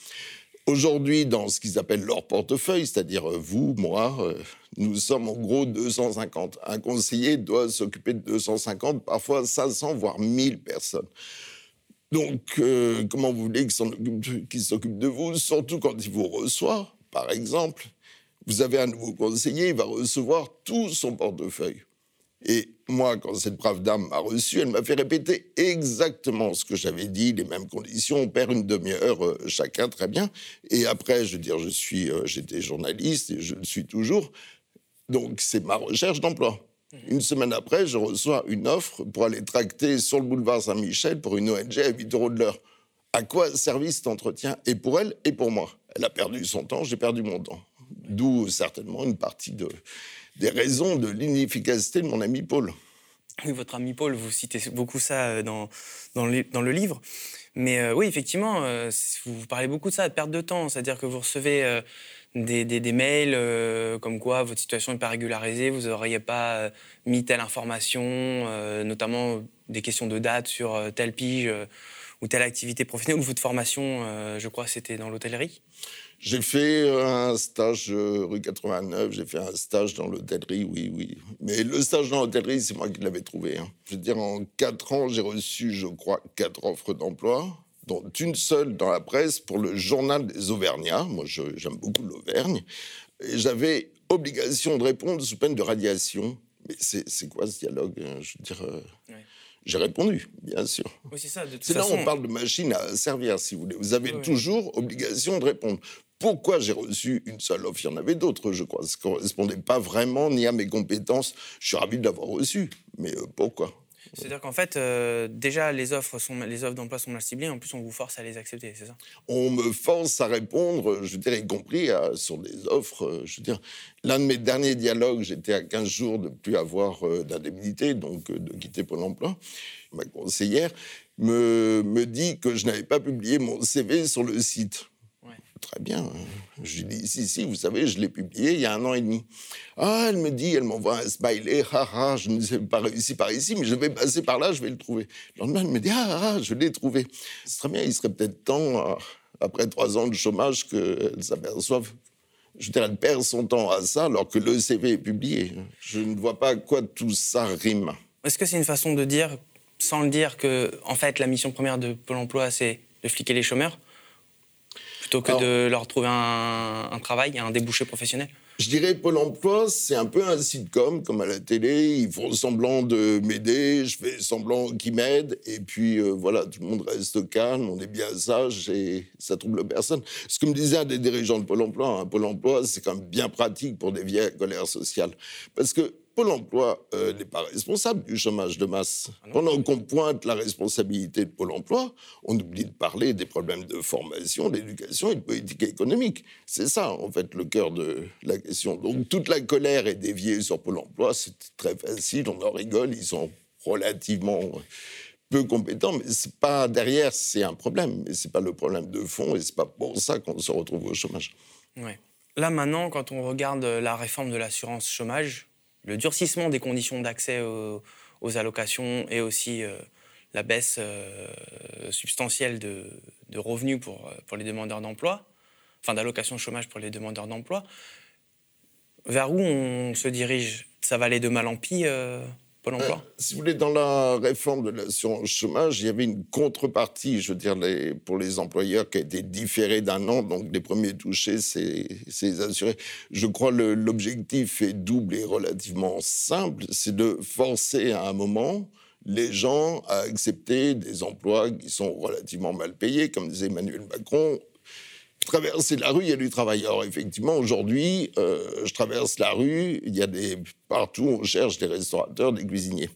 Aujourd'hui, dans ce qu'ils appellent leur portefeuille, c'est-à-dire euh, vous, moi, euh, nous sommes en gros 250. Un conseiller doit s'occuper de 250, parfois 500, voire 1000 personnes. Donc, euh, comment vous voulez qu'il s'occupe de vous, surtout quand il vous reçoit, par exemple Vous avez un nouveau conseiller, il va recevoir tout son portefeuille. Et moi, quand cette brave dame m'a reçu, elle m'a fait répéter exactement ce que j'avais dit, les mêmes conditions. On perd une demi-heure euh, chacun, très bien. Et après, je veux dire, je suis, euh, j'étais journaliste et je le suis toujours. Donc, c'est ma recherche d'emploi. Mhm. Une semaine après, je reçois une offre pour aller tracter sur le boulevard Saint-Michel pour une ONG à 8 euros de l'heure. À quoi servi cet entretien Et pour elle et pour moi? Elle a perdu son temps, j'ai perdu mon temps. D'où certainement une partie de, des raisons de l'inefficacité de mon ami Paul. Oui, votre ami Paul, vous citez beaucoup ça euh, dans, dans, le, livre. Mais euh, oui, effectivement, euh, vous parlez beaucoup de ça, de perte de temps. C'est-à-dire que vous recevez des, des, mails comme quoi votre situation n'est pas régularisée, vous n'auriez pas mis telle information, notamment des questions de date sur telle pige ou telle activité professionnelle, ou votre formation, je crois, c'était dans l'hôtellerie j'ai fait un stage euh, rue 89, j'ai fait un stage dans l'hôtellerie, oui, oui. Mais le stage dans l'hôtellerie, c'est moi qui l'avais trouvé. Hein. Je veux dire, en quatre ans, j'ai reçu, je crois, quatre offres d'emploi, dont une seule dans la presse pour le journal des Auvergnats. Moi, j'aime beaucoup l'Auvergne. Et j'avais obligation de répondre sous peine de radiation. Mais c'est quoi ce dialogue hein? Je veux dire. Euh, j'ai répondu, bien sûr. Oui, c'est ça. C'est là on parle de machine à servir, si vous voulez. Vous avez toujours obligation de répondre. Pourquoi j'ai reçu une seule offre? Il y en avait d'autres, je crois. Ça ne correspondait pas vraiment ni à mes compétences. Je suis ravi de l'avoir reçu. Mais euh, pourquoi? C'est-à-dire qu'en fait, euh, déjà, les offres, sont, les offres d'emploi sont mal ciblées, en plus, on vous force à les accepter, c'est ça? On me force à répondre, je veux dire, y compris sur des offres. Euh, je veux dire, l'un de mes derniers dialogues, j'étais à 15 jours de plus avoir d'indemnité, donc de quitter Pôle emploi. Ma conseillère me, me dit que je n'avais pas publié mon CV sur le site. Très bien. Je lui dis, si, si, vous savez, je l'ai publié il y a un an et demi. Ah, elle me dit, elle m'envoie un smiley, haha, je ne sais pas réussi par ici, mais je vais passer par là, je vais le trouver. Le lendemain, elle me dit, ah, ah je l'ai trouvé. C'est très bien, il serait peut-être temps, euh, après trois ans de chômage, qu'elle s'aperçoive. Je veux dire, elle perd son temps à ça alors que le CV est publié. Je ne vois pas à quoi tout ça rime. Est-ce que c'est une façon de dire, sans le dire, que, en fait, la mission première de Pôle emploi, c'est de fliquer les chômeurs? Plutôt que de leur trouver un, un travail, un débouché professionnel je dirais Pôle emploi, c'est un peu un sitcom, comme à la télé. Ils font semblant de m'aider, je fais semblant qu'ils m'aident, et puis euh, voilà, tout le monde reste calme, on est bien sage et ça trouble personne. Ce que me disait un des dirigeants de Pôle emploi, un hein, Pôle emploi, c'est quand même bien pratique pour des vieilles colères sociales. Parce que Pôle emploi euh, n'est pas responsable du chômage de masse. Ah Pendant qu'on pointe la responsabilité de Pôle emploi, on oublie de parler des problèmes de formation, d'éducation et de politique économique. C'est ça, en fait, le cœur de la question. Donc toute la colère est déviée sur Pôle emploi, c'est très facile, on en rigole, ils sont relativement peu compétents, mais c'est pas derrière, c'est un problème, mais c'est pas le problème de fond et c'est pas pour ça qu'on se retrouve au chômage. Ouais. Là maintenant, quand on regarde la réforme de l'assurance chômage, le durcissement des conditions d'accès aux, allocations et aussi euh, la baisse euh, substantielle de, revenus pour, euh, pour les demandeurs d'emploi, enfin d'allocations de chômage pour les demandeurs d'emploi. Vers où on se dirige? Ça va aller de mal en pis Pôle emploi euh, Si vous voulez, dans la réforme de l'assurance chômage, il y avait une contrepartie, je veux dire, pour les employeurs qui a été différée d'un an. Donc, les premiers touchés, c'est les assurés. Je crois que l'objectif est double et relativement simple. C'est de forcer à un moment les gens à accepter des emplois qui sont relativement mal payés. Comme disait Emmanuel Macron, traverser la rue, il y a du travail. Alors effectivement, aujourd'hui, euh, je traverse la rue, il y a des Partout, on cherche des restaurateurs, des cuisiniers.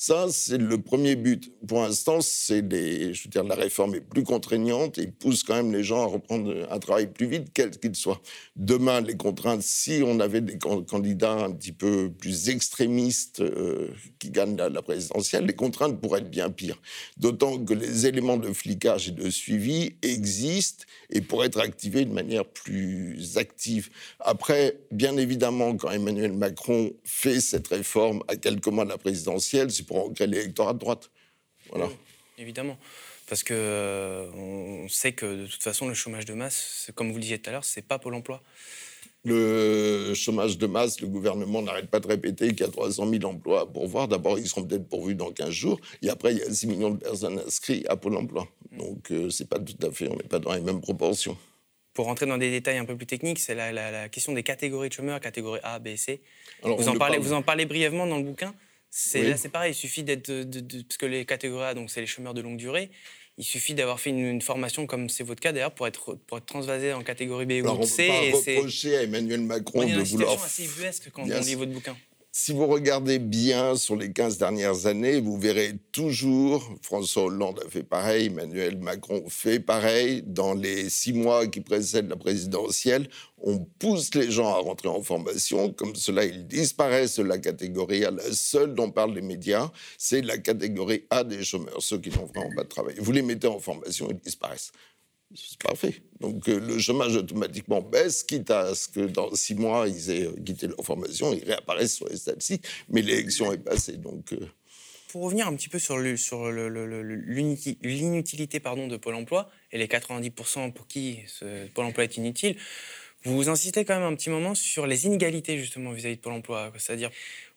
Ça, c'est le premier but. Pour l'instant, c'est je veux dire, la réforme est plus contraignante et pousse quand même les gens à reprendre un travail plus vite, quel qu'il soit. Demain, les contraintes, si on avait des candidats un petit peu plus extrémistes euh, qui gagnent la, présidentielle, les contraintes pourraient être bien pires. D'autant que les éléments de flicage et de suivi existent et pourraient être activés de manière plus active. Après, bien évidemment, quand Emmanuel Macron fait cette réforme à quelques mois de la présidentielle, c'est pour ancrer l'électorat de droite. Voilà. évidemment. Parce que euh, on sait que de toute façon, le chômage de masse, comme vous le disiez tout à l'heure, c'est pas Pôle emploi. Le chômage de masse, le gouvernement n'arrête pas de répéter qu'il y a 300 000 emplois à pourvoir. D'abord, ils seront peut-être pourvus dans 15 jours. Et après, il y a 6 millions de personnes inscrites à Pôle emploi. Donc, euh, c'est pas tout à fait, on n'est pas dans les mêmes proportions. Pour rentrer dans des détails un peu plus techniques, c'est la, question des catégories de chômeurs, catégorie A, B, C. vous, en parlez, vous en parlez brièvement dans le bouquin. C'est là, c'est pareil. Il suffit d'être, parce que les catégories A, donc c'est les chômeurs de longue durée. Il suffit d'avoir fait une, formation comme c'est votre cas d'ailleurs pour être pour être transvasé en catégorie B ou C. On peut pas reprocher à Emmanuel Macron de vouloir. C'est assez ubuesque quand on lit votre bouquin. Si vous regardez bien sur les 15 dernières années, vous verrez toujours, François Hollande a fait pareil, Emmanuel Macron fait pareil. Dans les six mois qui précèdent la présidentielle, on pousse les gens à rentrer en formation. Comme cela, ils disparaissent de la catégorie A. La seule dont parlent les médias, c'est la catégorie A des chômeurs, ceux qui n'ont vraiment pas de travail. Vous les mettez en formation, ils disparaissent. C'est parfait. Donc euh, le chômage automatiquement baisse, quitte à ce que dans six mois, ils aient quitté leur formation, ils réapparaissent sur les statistiques, mais l'élection est passée. Donc, euh. Pour revenir un petit peu sur l'inutilité de Pôle emploi et les 90% pour qui Pôle emploi est inutile, vous insistez quand même un petit moment sur les inégalités justement vis-à-vis de Pôle emploi. C'est-à-dire,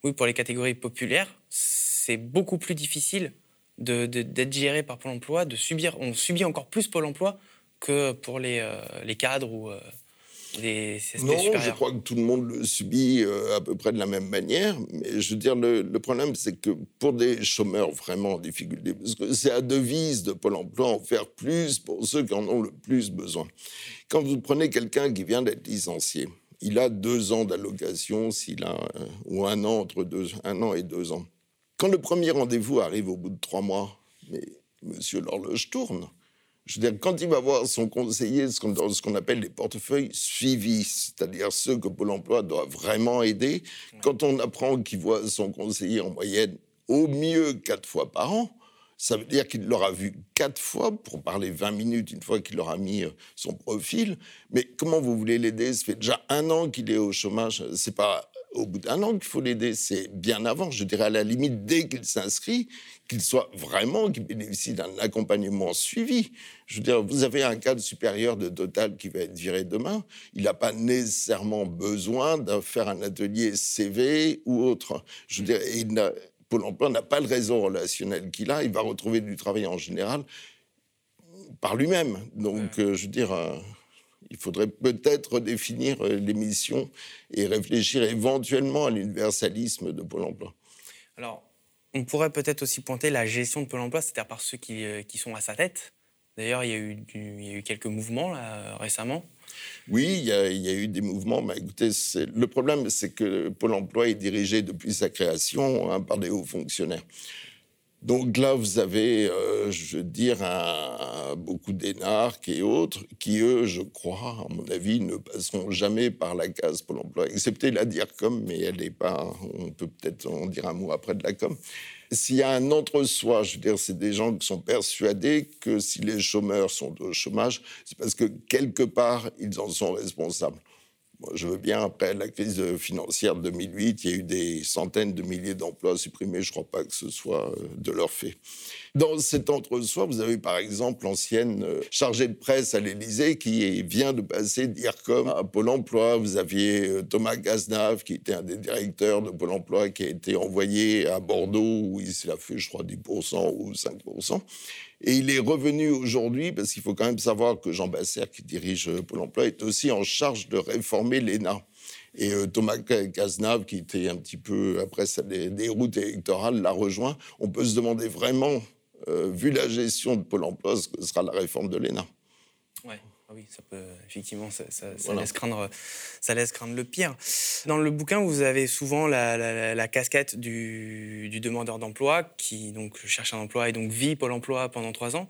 oui, pour les catégories populaires, c'est beaucoup plus difficile d'être géré par Pôle emploi, de subir, on subit encore plus Pôle emploi que pour les, euh, les cadres ou euh, les Non, je crois que tout le monde le subit euh, à peu près de la même manière. Mais je veux dire, le, problème, c'est que pour des chômeurs vraiment en difficulté, parce que c'est à devise de Pôle emploi en faire plus pour ceux qui en ont le plus besoin. Quand vous prenez quelqu'un qui vient d'être licencié, il a deux ans d'allocation, s'il a ou un an entre deux, un an et deux ans. Quand le premier rendez-vous arrive au bout de trois mois, mais monsieur l'horloge tourne. Je veux dire, quand il va voir son conseiller dans ce qu'on appelle les portefeuilles suivis, c'est-à-dire ceux que Pôle emploi doit vraiment aider, quand on apprend qu'il voit son conseiller en moyenne au mieux quatre fois par an, ça veut dire qu'il l'aura vu quatre fois pour parler 20 minutes une fois qu'il aura mis euh, son profil. Mais comment vous voulez l'aider? Ça fait déjà un an qu'il est au chômage. C'est pas au bout d'un an qu'il faut l'aider, c'est bien avant. Je dirais à la limite, dès qu'il s'inscrit, qu'il soit vraiment, qu'il bénéficie d'un accompagnement suivi. Je veux dire, vous avez un cadre supérieur de Total qui va être viré demain. Il n'a pas nécessairement besoin de faire un atelier CV ou autre. Je veux dire, il Pôle emploi n'a pas le réseau relationnel qu'il a. Il va retrouver du travail en général par lui-même. Donc, euh, je veux dire. Euh, il faudrait peut-être redéfinir euh, les missions et réfléchir éventuellement à l'universalisme de Pôle emploi. Alors, on pourrait peut-être aussi pointer la gestion de Pôle emploi, c'est-à-dire par ceux qui, euh, qui, sont à sa tête. D'ailleurs, il, il, y a eu quelques mouvements là, récemment. Oui, il y, a, il y, a, eu des mouvements. Mais écoutez, le problème, c'est que Pôle emploi est dirigé depuis sa création hein, par des hauts fonctionnaires. Donc là, vous avez, euh, je veux dire, beaucoup d'énarques et autres qui, eux, je crois, à mon avis, ne passeront jamais par la case Pôle emploi, excepté la DIRCOM, mais elle n'est pas. On peut peut-être en dire un mot après de la com. S'il y a un entre-soi, je veux dire, c'est des gens qui sont persuadés que si les chômeurs sont au chômage, c'est parce que quelque part, ils en sont responsables je veux bien, après la crise financière de 2008, il y a eu des centaines de milliers d'emplois supprimés. Je ne crois pas que ce soit euh, de leur fait. Dans cet entre-soi, vous avez par exemple l'ancienne euh, chargée de presse à l'Élysée qui vient de passer d'IRCOM à Pôle emploi. Vous aviez euh, Thomas Cazenave, qui était un des directeurs de Pôle emploi, qui a été envoyé à Bordeaux, où il a fait, je crois, 10% ou 5%. Et il est revenu aujourd'hui, parce qu'il faut quand même savoir que Jean Basser, qui dirige euh, Pôle emploi, est aussi en charge de réformer l'ENA. Et euh, Thomas Cazenave, qui était un petit peu après des, routes électorales, l'a rejoint. On peut se demander vraiment, euh, vu la gestion de Pôle emploi, ce que sera la réforme de l'ENA. Ah oui, ça peut, effectivement, ça, laisse craindre, ça laisse craindre le pire. Dans le bouquin, vous avez souvent la, casquette du, demandeur d'emploi qui donc cherche un emploi et donc vit Pôle emploi pendant trois ans.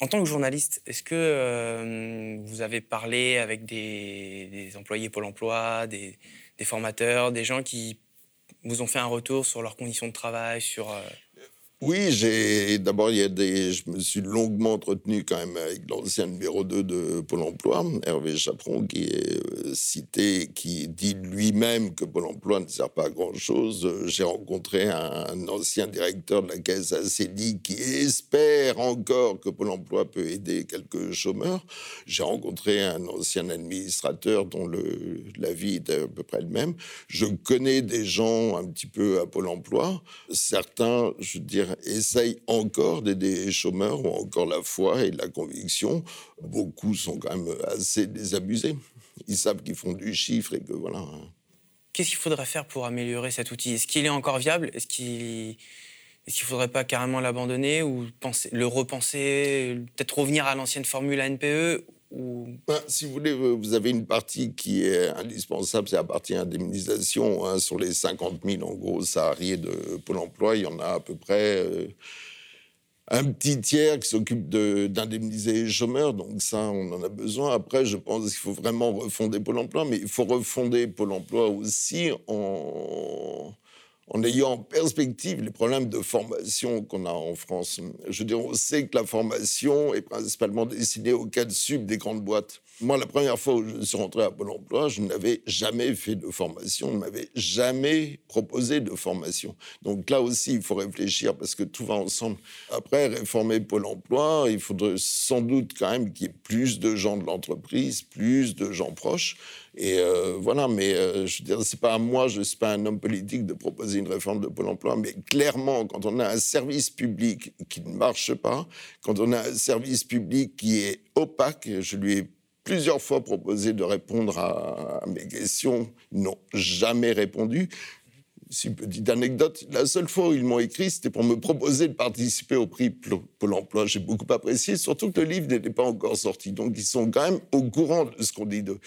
En tant que journaliste, est-ce que euh, vous avez parlé avec des, employés Pôle emploi, des, formateurs, des gens qui vous ont fait un retour sur leurs conditions de travail, sur... Euh, oui, d'abord il y a des je me suis longuement entretenu quand même avec l'ancien numéro 2 de Pôle emploi, Hervé Chaperon qui est euh, cité qui dit lui-même que Pôle emploi ne sert pas à grand-chose. J'ai rencontré un, ancien directeur de la caisse ACDI qui espère encore que Pôle emploi peut aider quelques chômeurs. J'ai rencontré un ancien administrateur dont le la vie était à peu près le même. Je connais des gens un petit peu à Pôle emploi, certains, je veux dire essayent encore d'aider les chômeurs, ont encore la foi et la conviction. Beaucoup sont quand même assez désabusés. Ils savent qu'ils font du chiffre et que voilà. Qu'est-ce qu'il faudrait faire pour améliorer cet outil? Est-ce qu'il est encore viable? Est-ce qu'il qu'il faudrait pas carrément l'abandonner ou penser, le repenser, peut-être revenir à l'ancienne formule ANPE ben, si vous voulez, vous avez une partie qui est indispensable, c'est la partie indemnisation. Hein. Sur les 50 000, en gros, salariés de Pôle emploi, il y en a à peu près euh, un petit tiers qui s'occupe d'indemniser les chômeurs. Donc ça, on en a besoin. Après, je pense qu'il faut vraiment refonder Pôle emploi, mais il faut refonder Pôle emploi aussi en en ayant en perspective les problèmes de formation qu'on a en France. Je veux dire, on sait que la formation est principalement destinée au cadre sub des grandes boîtes. Moi, la première fois où je suis rentré à Pôle emploi, je n'avais jamais fait de formation, on ne m'avait jamais proposé de formation. Donc là aussi, il faut réfléchir parce que tout va ensemble. Après, réformer Pôle emploi, il faudrait sans doute quand même qu'il y ait plus de gens de l'entreprise, plus de gens proches. Et euh, voilà, mais euh, je veux dire, c'est pas à moi, je suis pas un homme politique de proposer une réforme de Pôle emploi, mais clairement, quand on a un service public qui ne marche pas, quand on a un service public qui est opaque, je lui ai plusieurs fois proposé de répondre à, mes questions. Ils n'ont jamais répondu. Une petite anecdote. La seule fois où ils m'ont écrit, c'était pour me proposer de participer au prix Pôle emploi. J'ai beaucoup apprécié, surtout que le livre n'était pas encore sorti. Donc, ils sont quand même au courant de ce qu'on dit d'eux.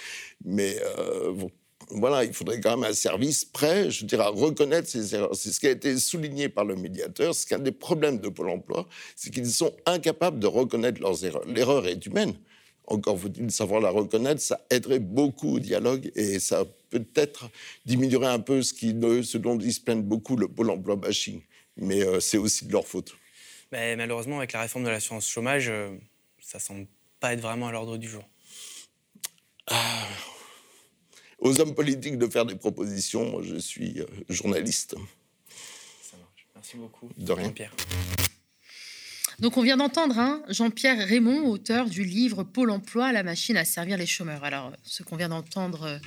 Mais euh, voilà, il faudrait quand même un service prêt, je dirais, à reconnaître ces erreurs. C'est ce qui a été souligné par le médiateur. C'est qu'un des problèmes de Pôle emploi, c'est qu'ils sont incapables de reconnaître leurs erreurs. L'erreur est humaine encore faut-il savoir la reconnaître, ça aiderait beaucoup au dialogue et ça peut-être diminuerait un peu ce, qui, ce dont ils se plaignent beaucoup, le pôle emploi bashing. Mais euh, c'est aussi de leur faute. Mais malheureusement, avec la réforme de l'assurance chômage, ça euh, ça semble pas être vraiment à l'ordre du jour. Ah. Aux hommes politiques de faire des propositions, moi je suis euh, journaliste. Ça marche. Merci beaucoup. De rien. Pierre. Donc on vient d'entendre hein, Jean-Pierre Raymond, auteur du livre Pôle Emploi, la machine à servir les chômeurs. Alors ce qu'on vient d'entendre euh,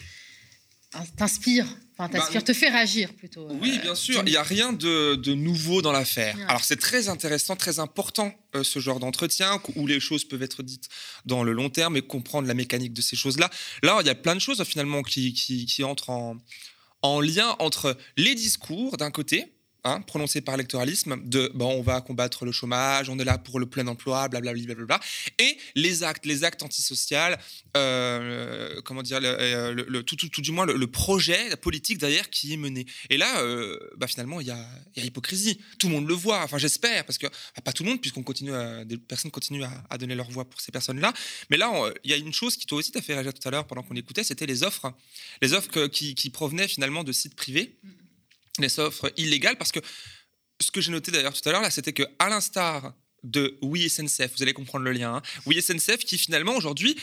t'inspire, enfin t'inspire, bah, te fait réagir plutôt. Euh, oui, bien sûr. Il n'y a rien de, nouveau dans l'affaire. Alors c'est très intéressant, très important euh, ce genre d'entretien où les choses peuvent être dites dans le long terme et comprendre la mécanique de ces choses-là. Là, il y a plein de choses finalement qui, qui, entrent en, en lien entre les discours d'un côté Hein, prononcé par l'électoralisme de bon, on va combattre le chômage, on est là pour le plein emploi, blablabla, bla, et les actes, les actes antisociaux, euh, comment dire, euh, tout, du moins le, projet, politique derrière qui est mené. Et là, euh, bah, finalement, il y a, hypocrisie. Tout le monde le voit, enfin j'espère, parce que pas tout le monde, puisqu'on continue, des personnes continuent à, donner leur voix pour ces personnes-là. Mais là, il y a une chose qui toi aussi t'a fait réagir tout à l'heure pendant qu'on écoutait, c'était les offres, les offres qui, qui, provenaient finalement de sites privés. Mm les offres illégales parce que ce que j'ai noté d'ailleurs tout à l'heure là, c'était que à l'instar de Oui SNCF, vous allez comprendre le lien. Hein. Oui SNCF qui finalement aujourd'hui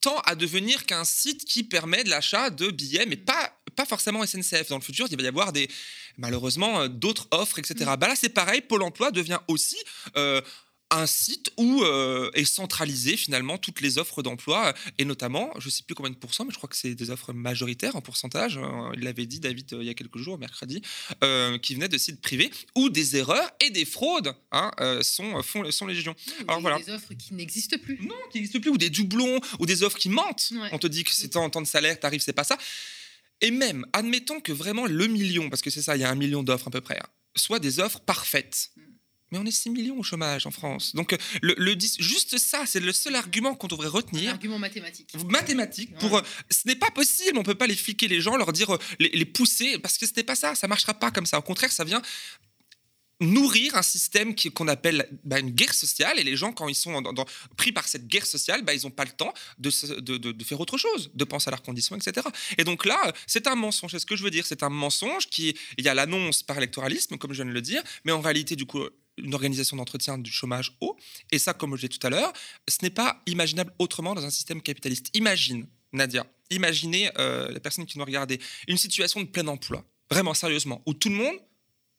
tend à devenir qu'un site qui permet de l'achat de billets, mais pas pas forcément SNCF. Dans le futur, il va y avoir des malheureusement d'autres offres, etc. Bah là, c'est pareil. Pôle Emploi devient aussi euh, un site où euh, est centralisé finalement toutes les offres d'emploi et notamment, je ne sais plus combien de pourcents, mais je crois que c'est des offres majoritaires en pourcentage. Hein, il l'avait dit David euh, il y a quelques jours, mercredi, euh, qui venaient de sites privés où des erreurs et des fraudes hein, sont, font, sont légion. Alors voilà. Des offres qui n'existent plus. Non, qui n'existent plus ou des doublons ou des offres qui mentent. On te dit que c'est en temps de salaire, t'arrives, c'est pas ça. Et même, admettons que vraiment le million, parce que c'est ça, il y a un million d'offres à peu près, hein, soit des offres parfaites. Mais on est 6 millions au chômage en France. Donc, le, juste ça, c'est le seul argument qu'on devrait retenir. Un argument mathématique. Mathématique. Pour, euh, ce n'est pas possible, on ne peut pas les fliquer les gens, leur dire, euh, les, pousser, parce que ce n'est pas ça, ça ne marchera pas comme ça. Au contraire, ça vient nourrir un système qu'on appelle bah, une guerre sociale. Et les gens, quand ils sont pris par cette guerre sociale, bah, ils n'ont pas le temps de, de, faire autre chose, de penser à leurs conditions, etc. Et donc là, c'est un mensonge. C'est ce que je veux dire. C'est un mensonge qui, il y a l'annonce par électoralisme, comme je viens de le dire, mais en réalité, du coup, une organisation d'entretien du chômage haut. Et ça, comme je l'ai tout à l'heure, ce n'est pas imaginable autrement dans un système capitaliste. Imagine, Nadia, imaginez euh, la personne qui nous regardait, une situation de plein emploi, vraiment sérieusement, où tout le monde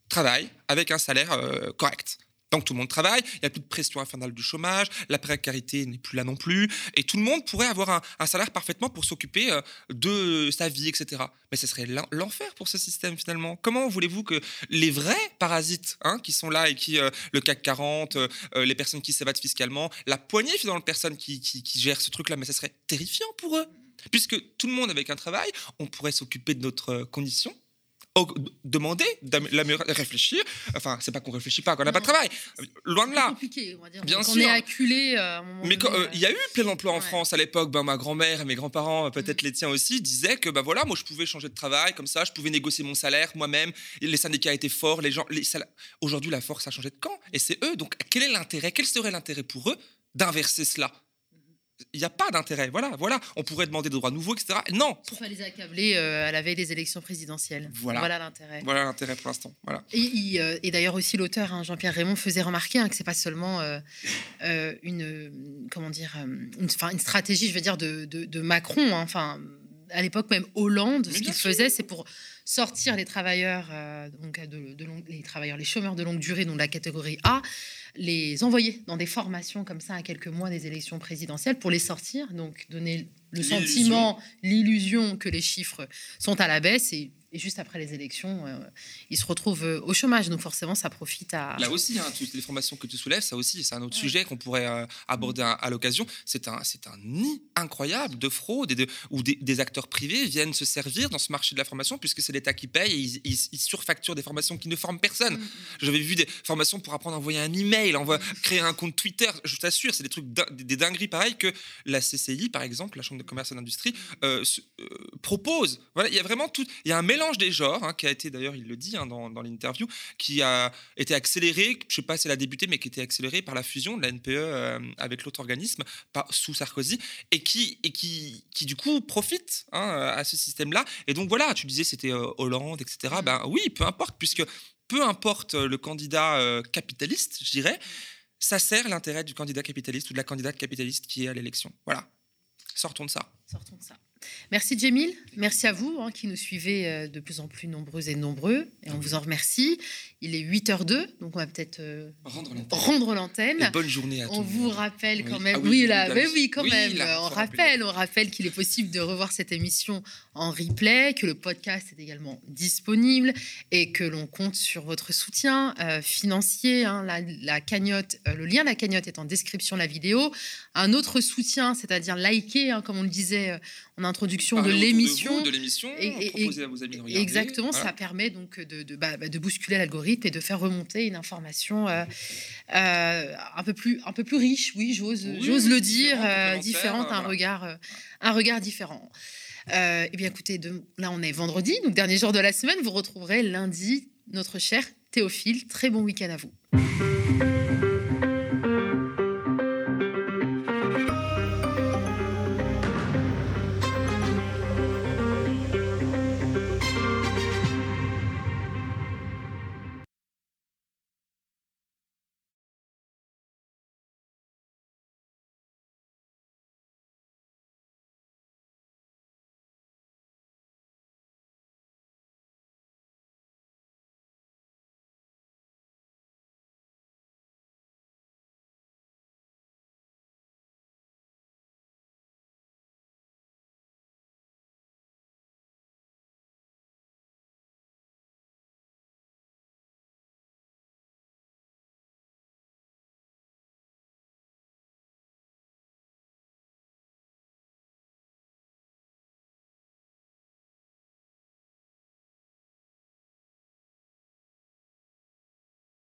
travaille avec un salaire euh, correct. Donc tout le monde travaille, il n'y a plus de pression infernale du chômage, la précarité n'est plus là non plus, et tout le monde pourrait avoir un, salaire parfaitement pour s'occuper euh, de sa vie, etc. Mais ce serait l'enfer pour ce système finalement. Comment voulez-vous que les vrais parasites hein, qui sont là et qui, euh, le CAC 40, les personnes qui s'évadent fiscalement, la poignée finalement de personnes qui, qui, qui gèrent ce truc-là, mais ce serait terrifiant pour eux. Puisque tout le monde avec un travail, on pourrait s'occuper de notre condition, demander, réfléchir. Enfin, c'est pas qu'on réfléchit pas, qu'on n'a pas de travail. Loin de là. compliqué, on va dire. Bien sûr. On est acculé. Euh, mais euh, il y a eu plein d'emplois en France à l'époque. Ben, ma grand-mère et mes grands-parents, peut-être mm. les tiens aussi, disaient que ben voilà, moi je pouvais changer de travail comme ça, je pouvais négocier mon salaire moi-même. Les syndicats étaient forts, les gens. Les Aujourd'hui, la force a changé de camp, et c'est eux. Donc, quel est l'intérêt Quel serait l'intérêt pour eux d'inverser cela? Il n'y a pas d'intérêt. Voilà, voilà. On pourrait demander des droits nouveaux, etc. Non. Pour les accabler euh, à la veille des élections présidentielles. Voilà, l'intérêt. Voilà l'intérêt pour l'instant. Voilà. Et, euh, d'ailleurs aussi l'auteur hein, Jean-Pierre Raymond faisait remarquer hein, que c'est pas seulement euh, une comment dire une, une, stratégie, je veux dire de, de, Macron. Hein, enfin, à l'époque même Hollande, ce qu'il faisait, c'est pour sortir les travailleurs, donc de, les travailleurs, les chômeurs de longue durée, donc la catégorie A les envoyer dans des formations comme ça à quelques mois des élections présidentielles pour les sortir, donc donner le sentiment, l'illusion que les chiffres sont à la baisse et, juste après les élections, euh, ils se retrouvent euh, au chômage. Donc forcément, ça profite à... Là aussi, hein, toutes les formations que tu soulèves, ça aussi, c'est un autre sujet qu'on pourrait euh, aborder à, l'occasion. C'est un, c'est un nid incroyable de fraude et de, où des, acteurs privés viennent se servir dans ce marché de la formation puisque c'est l'État qui paye et ils, surfacturent des formations qui ne forment personne. Mm, mm. J'avais vu des formations pour apprendre à envoyer un email, envoyer, créer un compte Twitter. Je t'assure, c'est des trucs, des dingueries pareilles que la CCI, par exemple, la Chambre de commerce et d'industrie, euh, propose. Voilà, il y a vraiment tout. Il y a un mélange des genres hein, qui a été d'ailleurs, il le dit hein, dans, l'interview, qui a été accéléré. Je sais pas si elle a débuté, mais qui été accéléré par la fusion de la NPE euh, avec l'autre organisme sous Sarkozy et qui et qui qui du coup profite hein, à ce système-là. Et donc voilà, tu disais c'était Hollande, etc. Ben oui, peu importe, puisque peu importe le candidat capitaliste, je dirais ça sert l'intérêt du candidat capitaliste ou de la candidate capitaliste qui est à l'élection. Voilà. Sortons de ça. Merci Jemil, merci à vous hein, qui nous suivez euh, de plus en plus nombreux et nombreux, et on vous en remercie. Il est 8h02, donc on va peut-être euh, rendre l'antenne. Bonne journée à tous. On vous rappelle quand même, ah oui, là, mais oui, quand même, on rappelle, on rappelle qu'il est possible de revoir cette émission en replay, que le podcast est également disponible et que l'on compte sur votre soutien euh, financier. Hein, la, cagnotte, le lien de la cagnotte est en description de la vidéo. Un autre soutien, c'est-à-dire liker, hein, comme on le disait en introduction de l'émission. De l'émission, proposer à vos amis de regarder. Exactement, ça permet donc de, de, bah, bah, de, bousculer l'algorithme et de faire remonter une information euh, euh, un, peu plus, un peu plus riche, oui, j'ose j'ose le dire, euh, différente, un, regard, un regard différent. eh bien, écoutez, de, là, on est vendredi, donc dernier jour de la semaine. Vous retrouverez lundi notre cher Théophile. Très bon week-end à vous.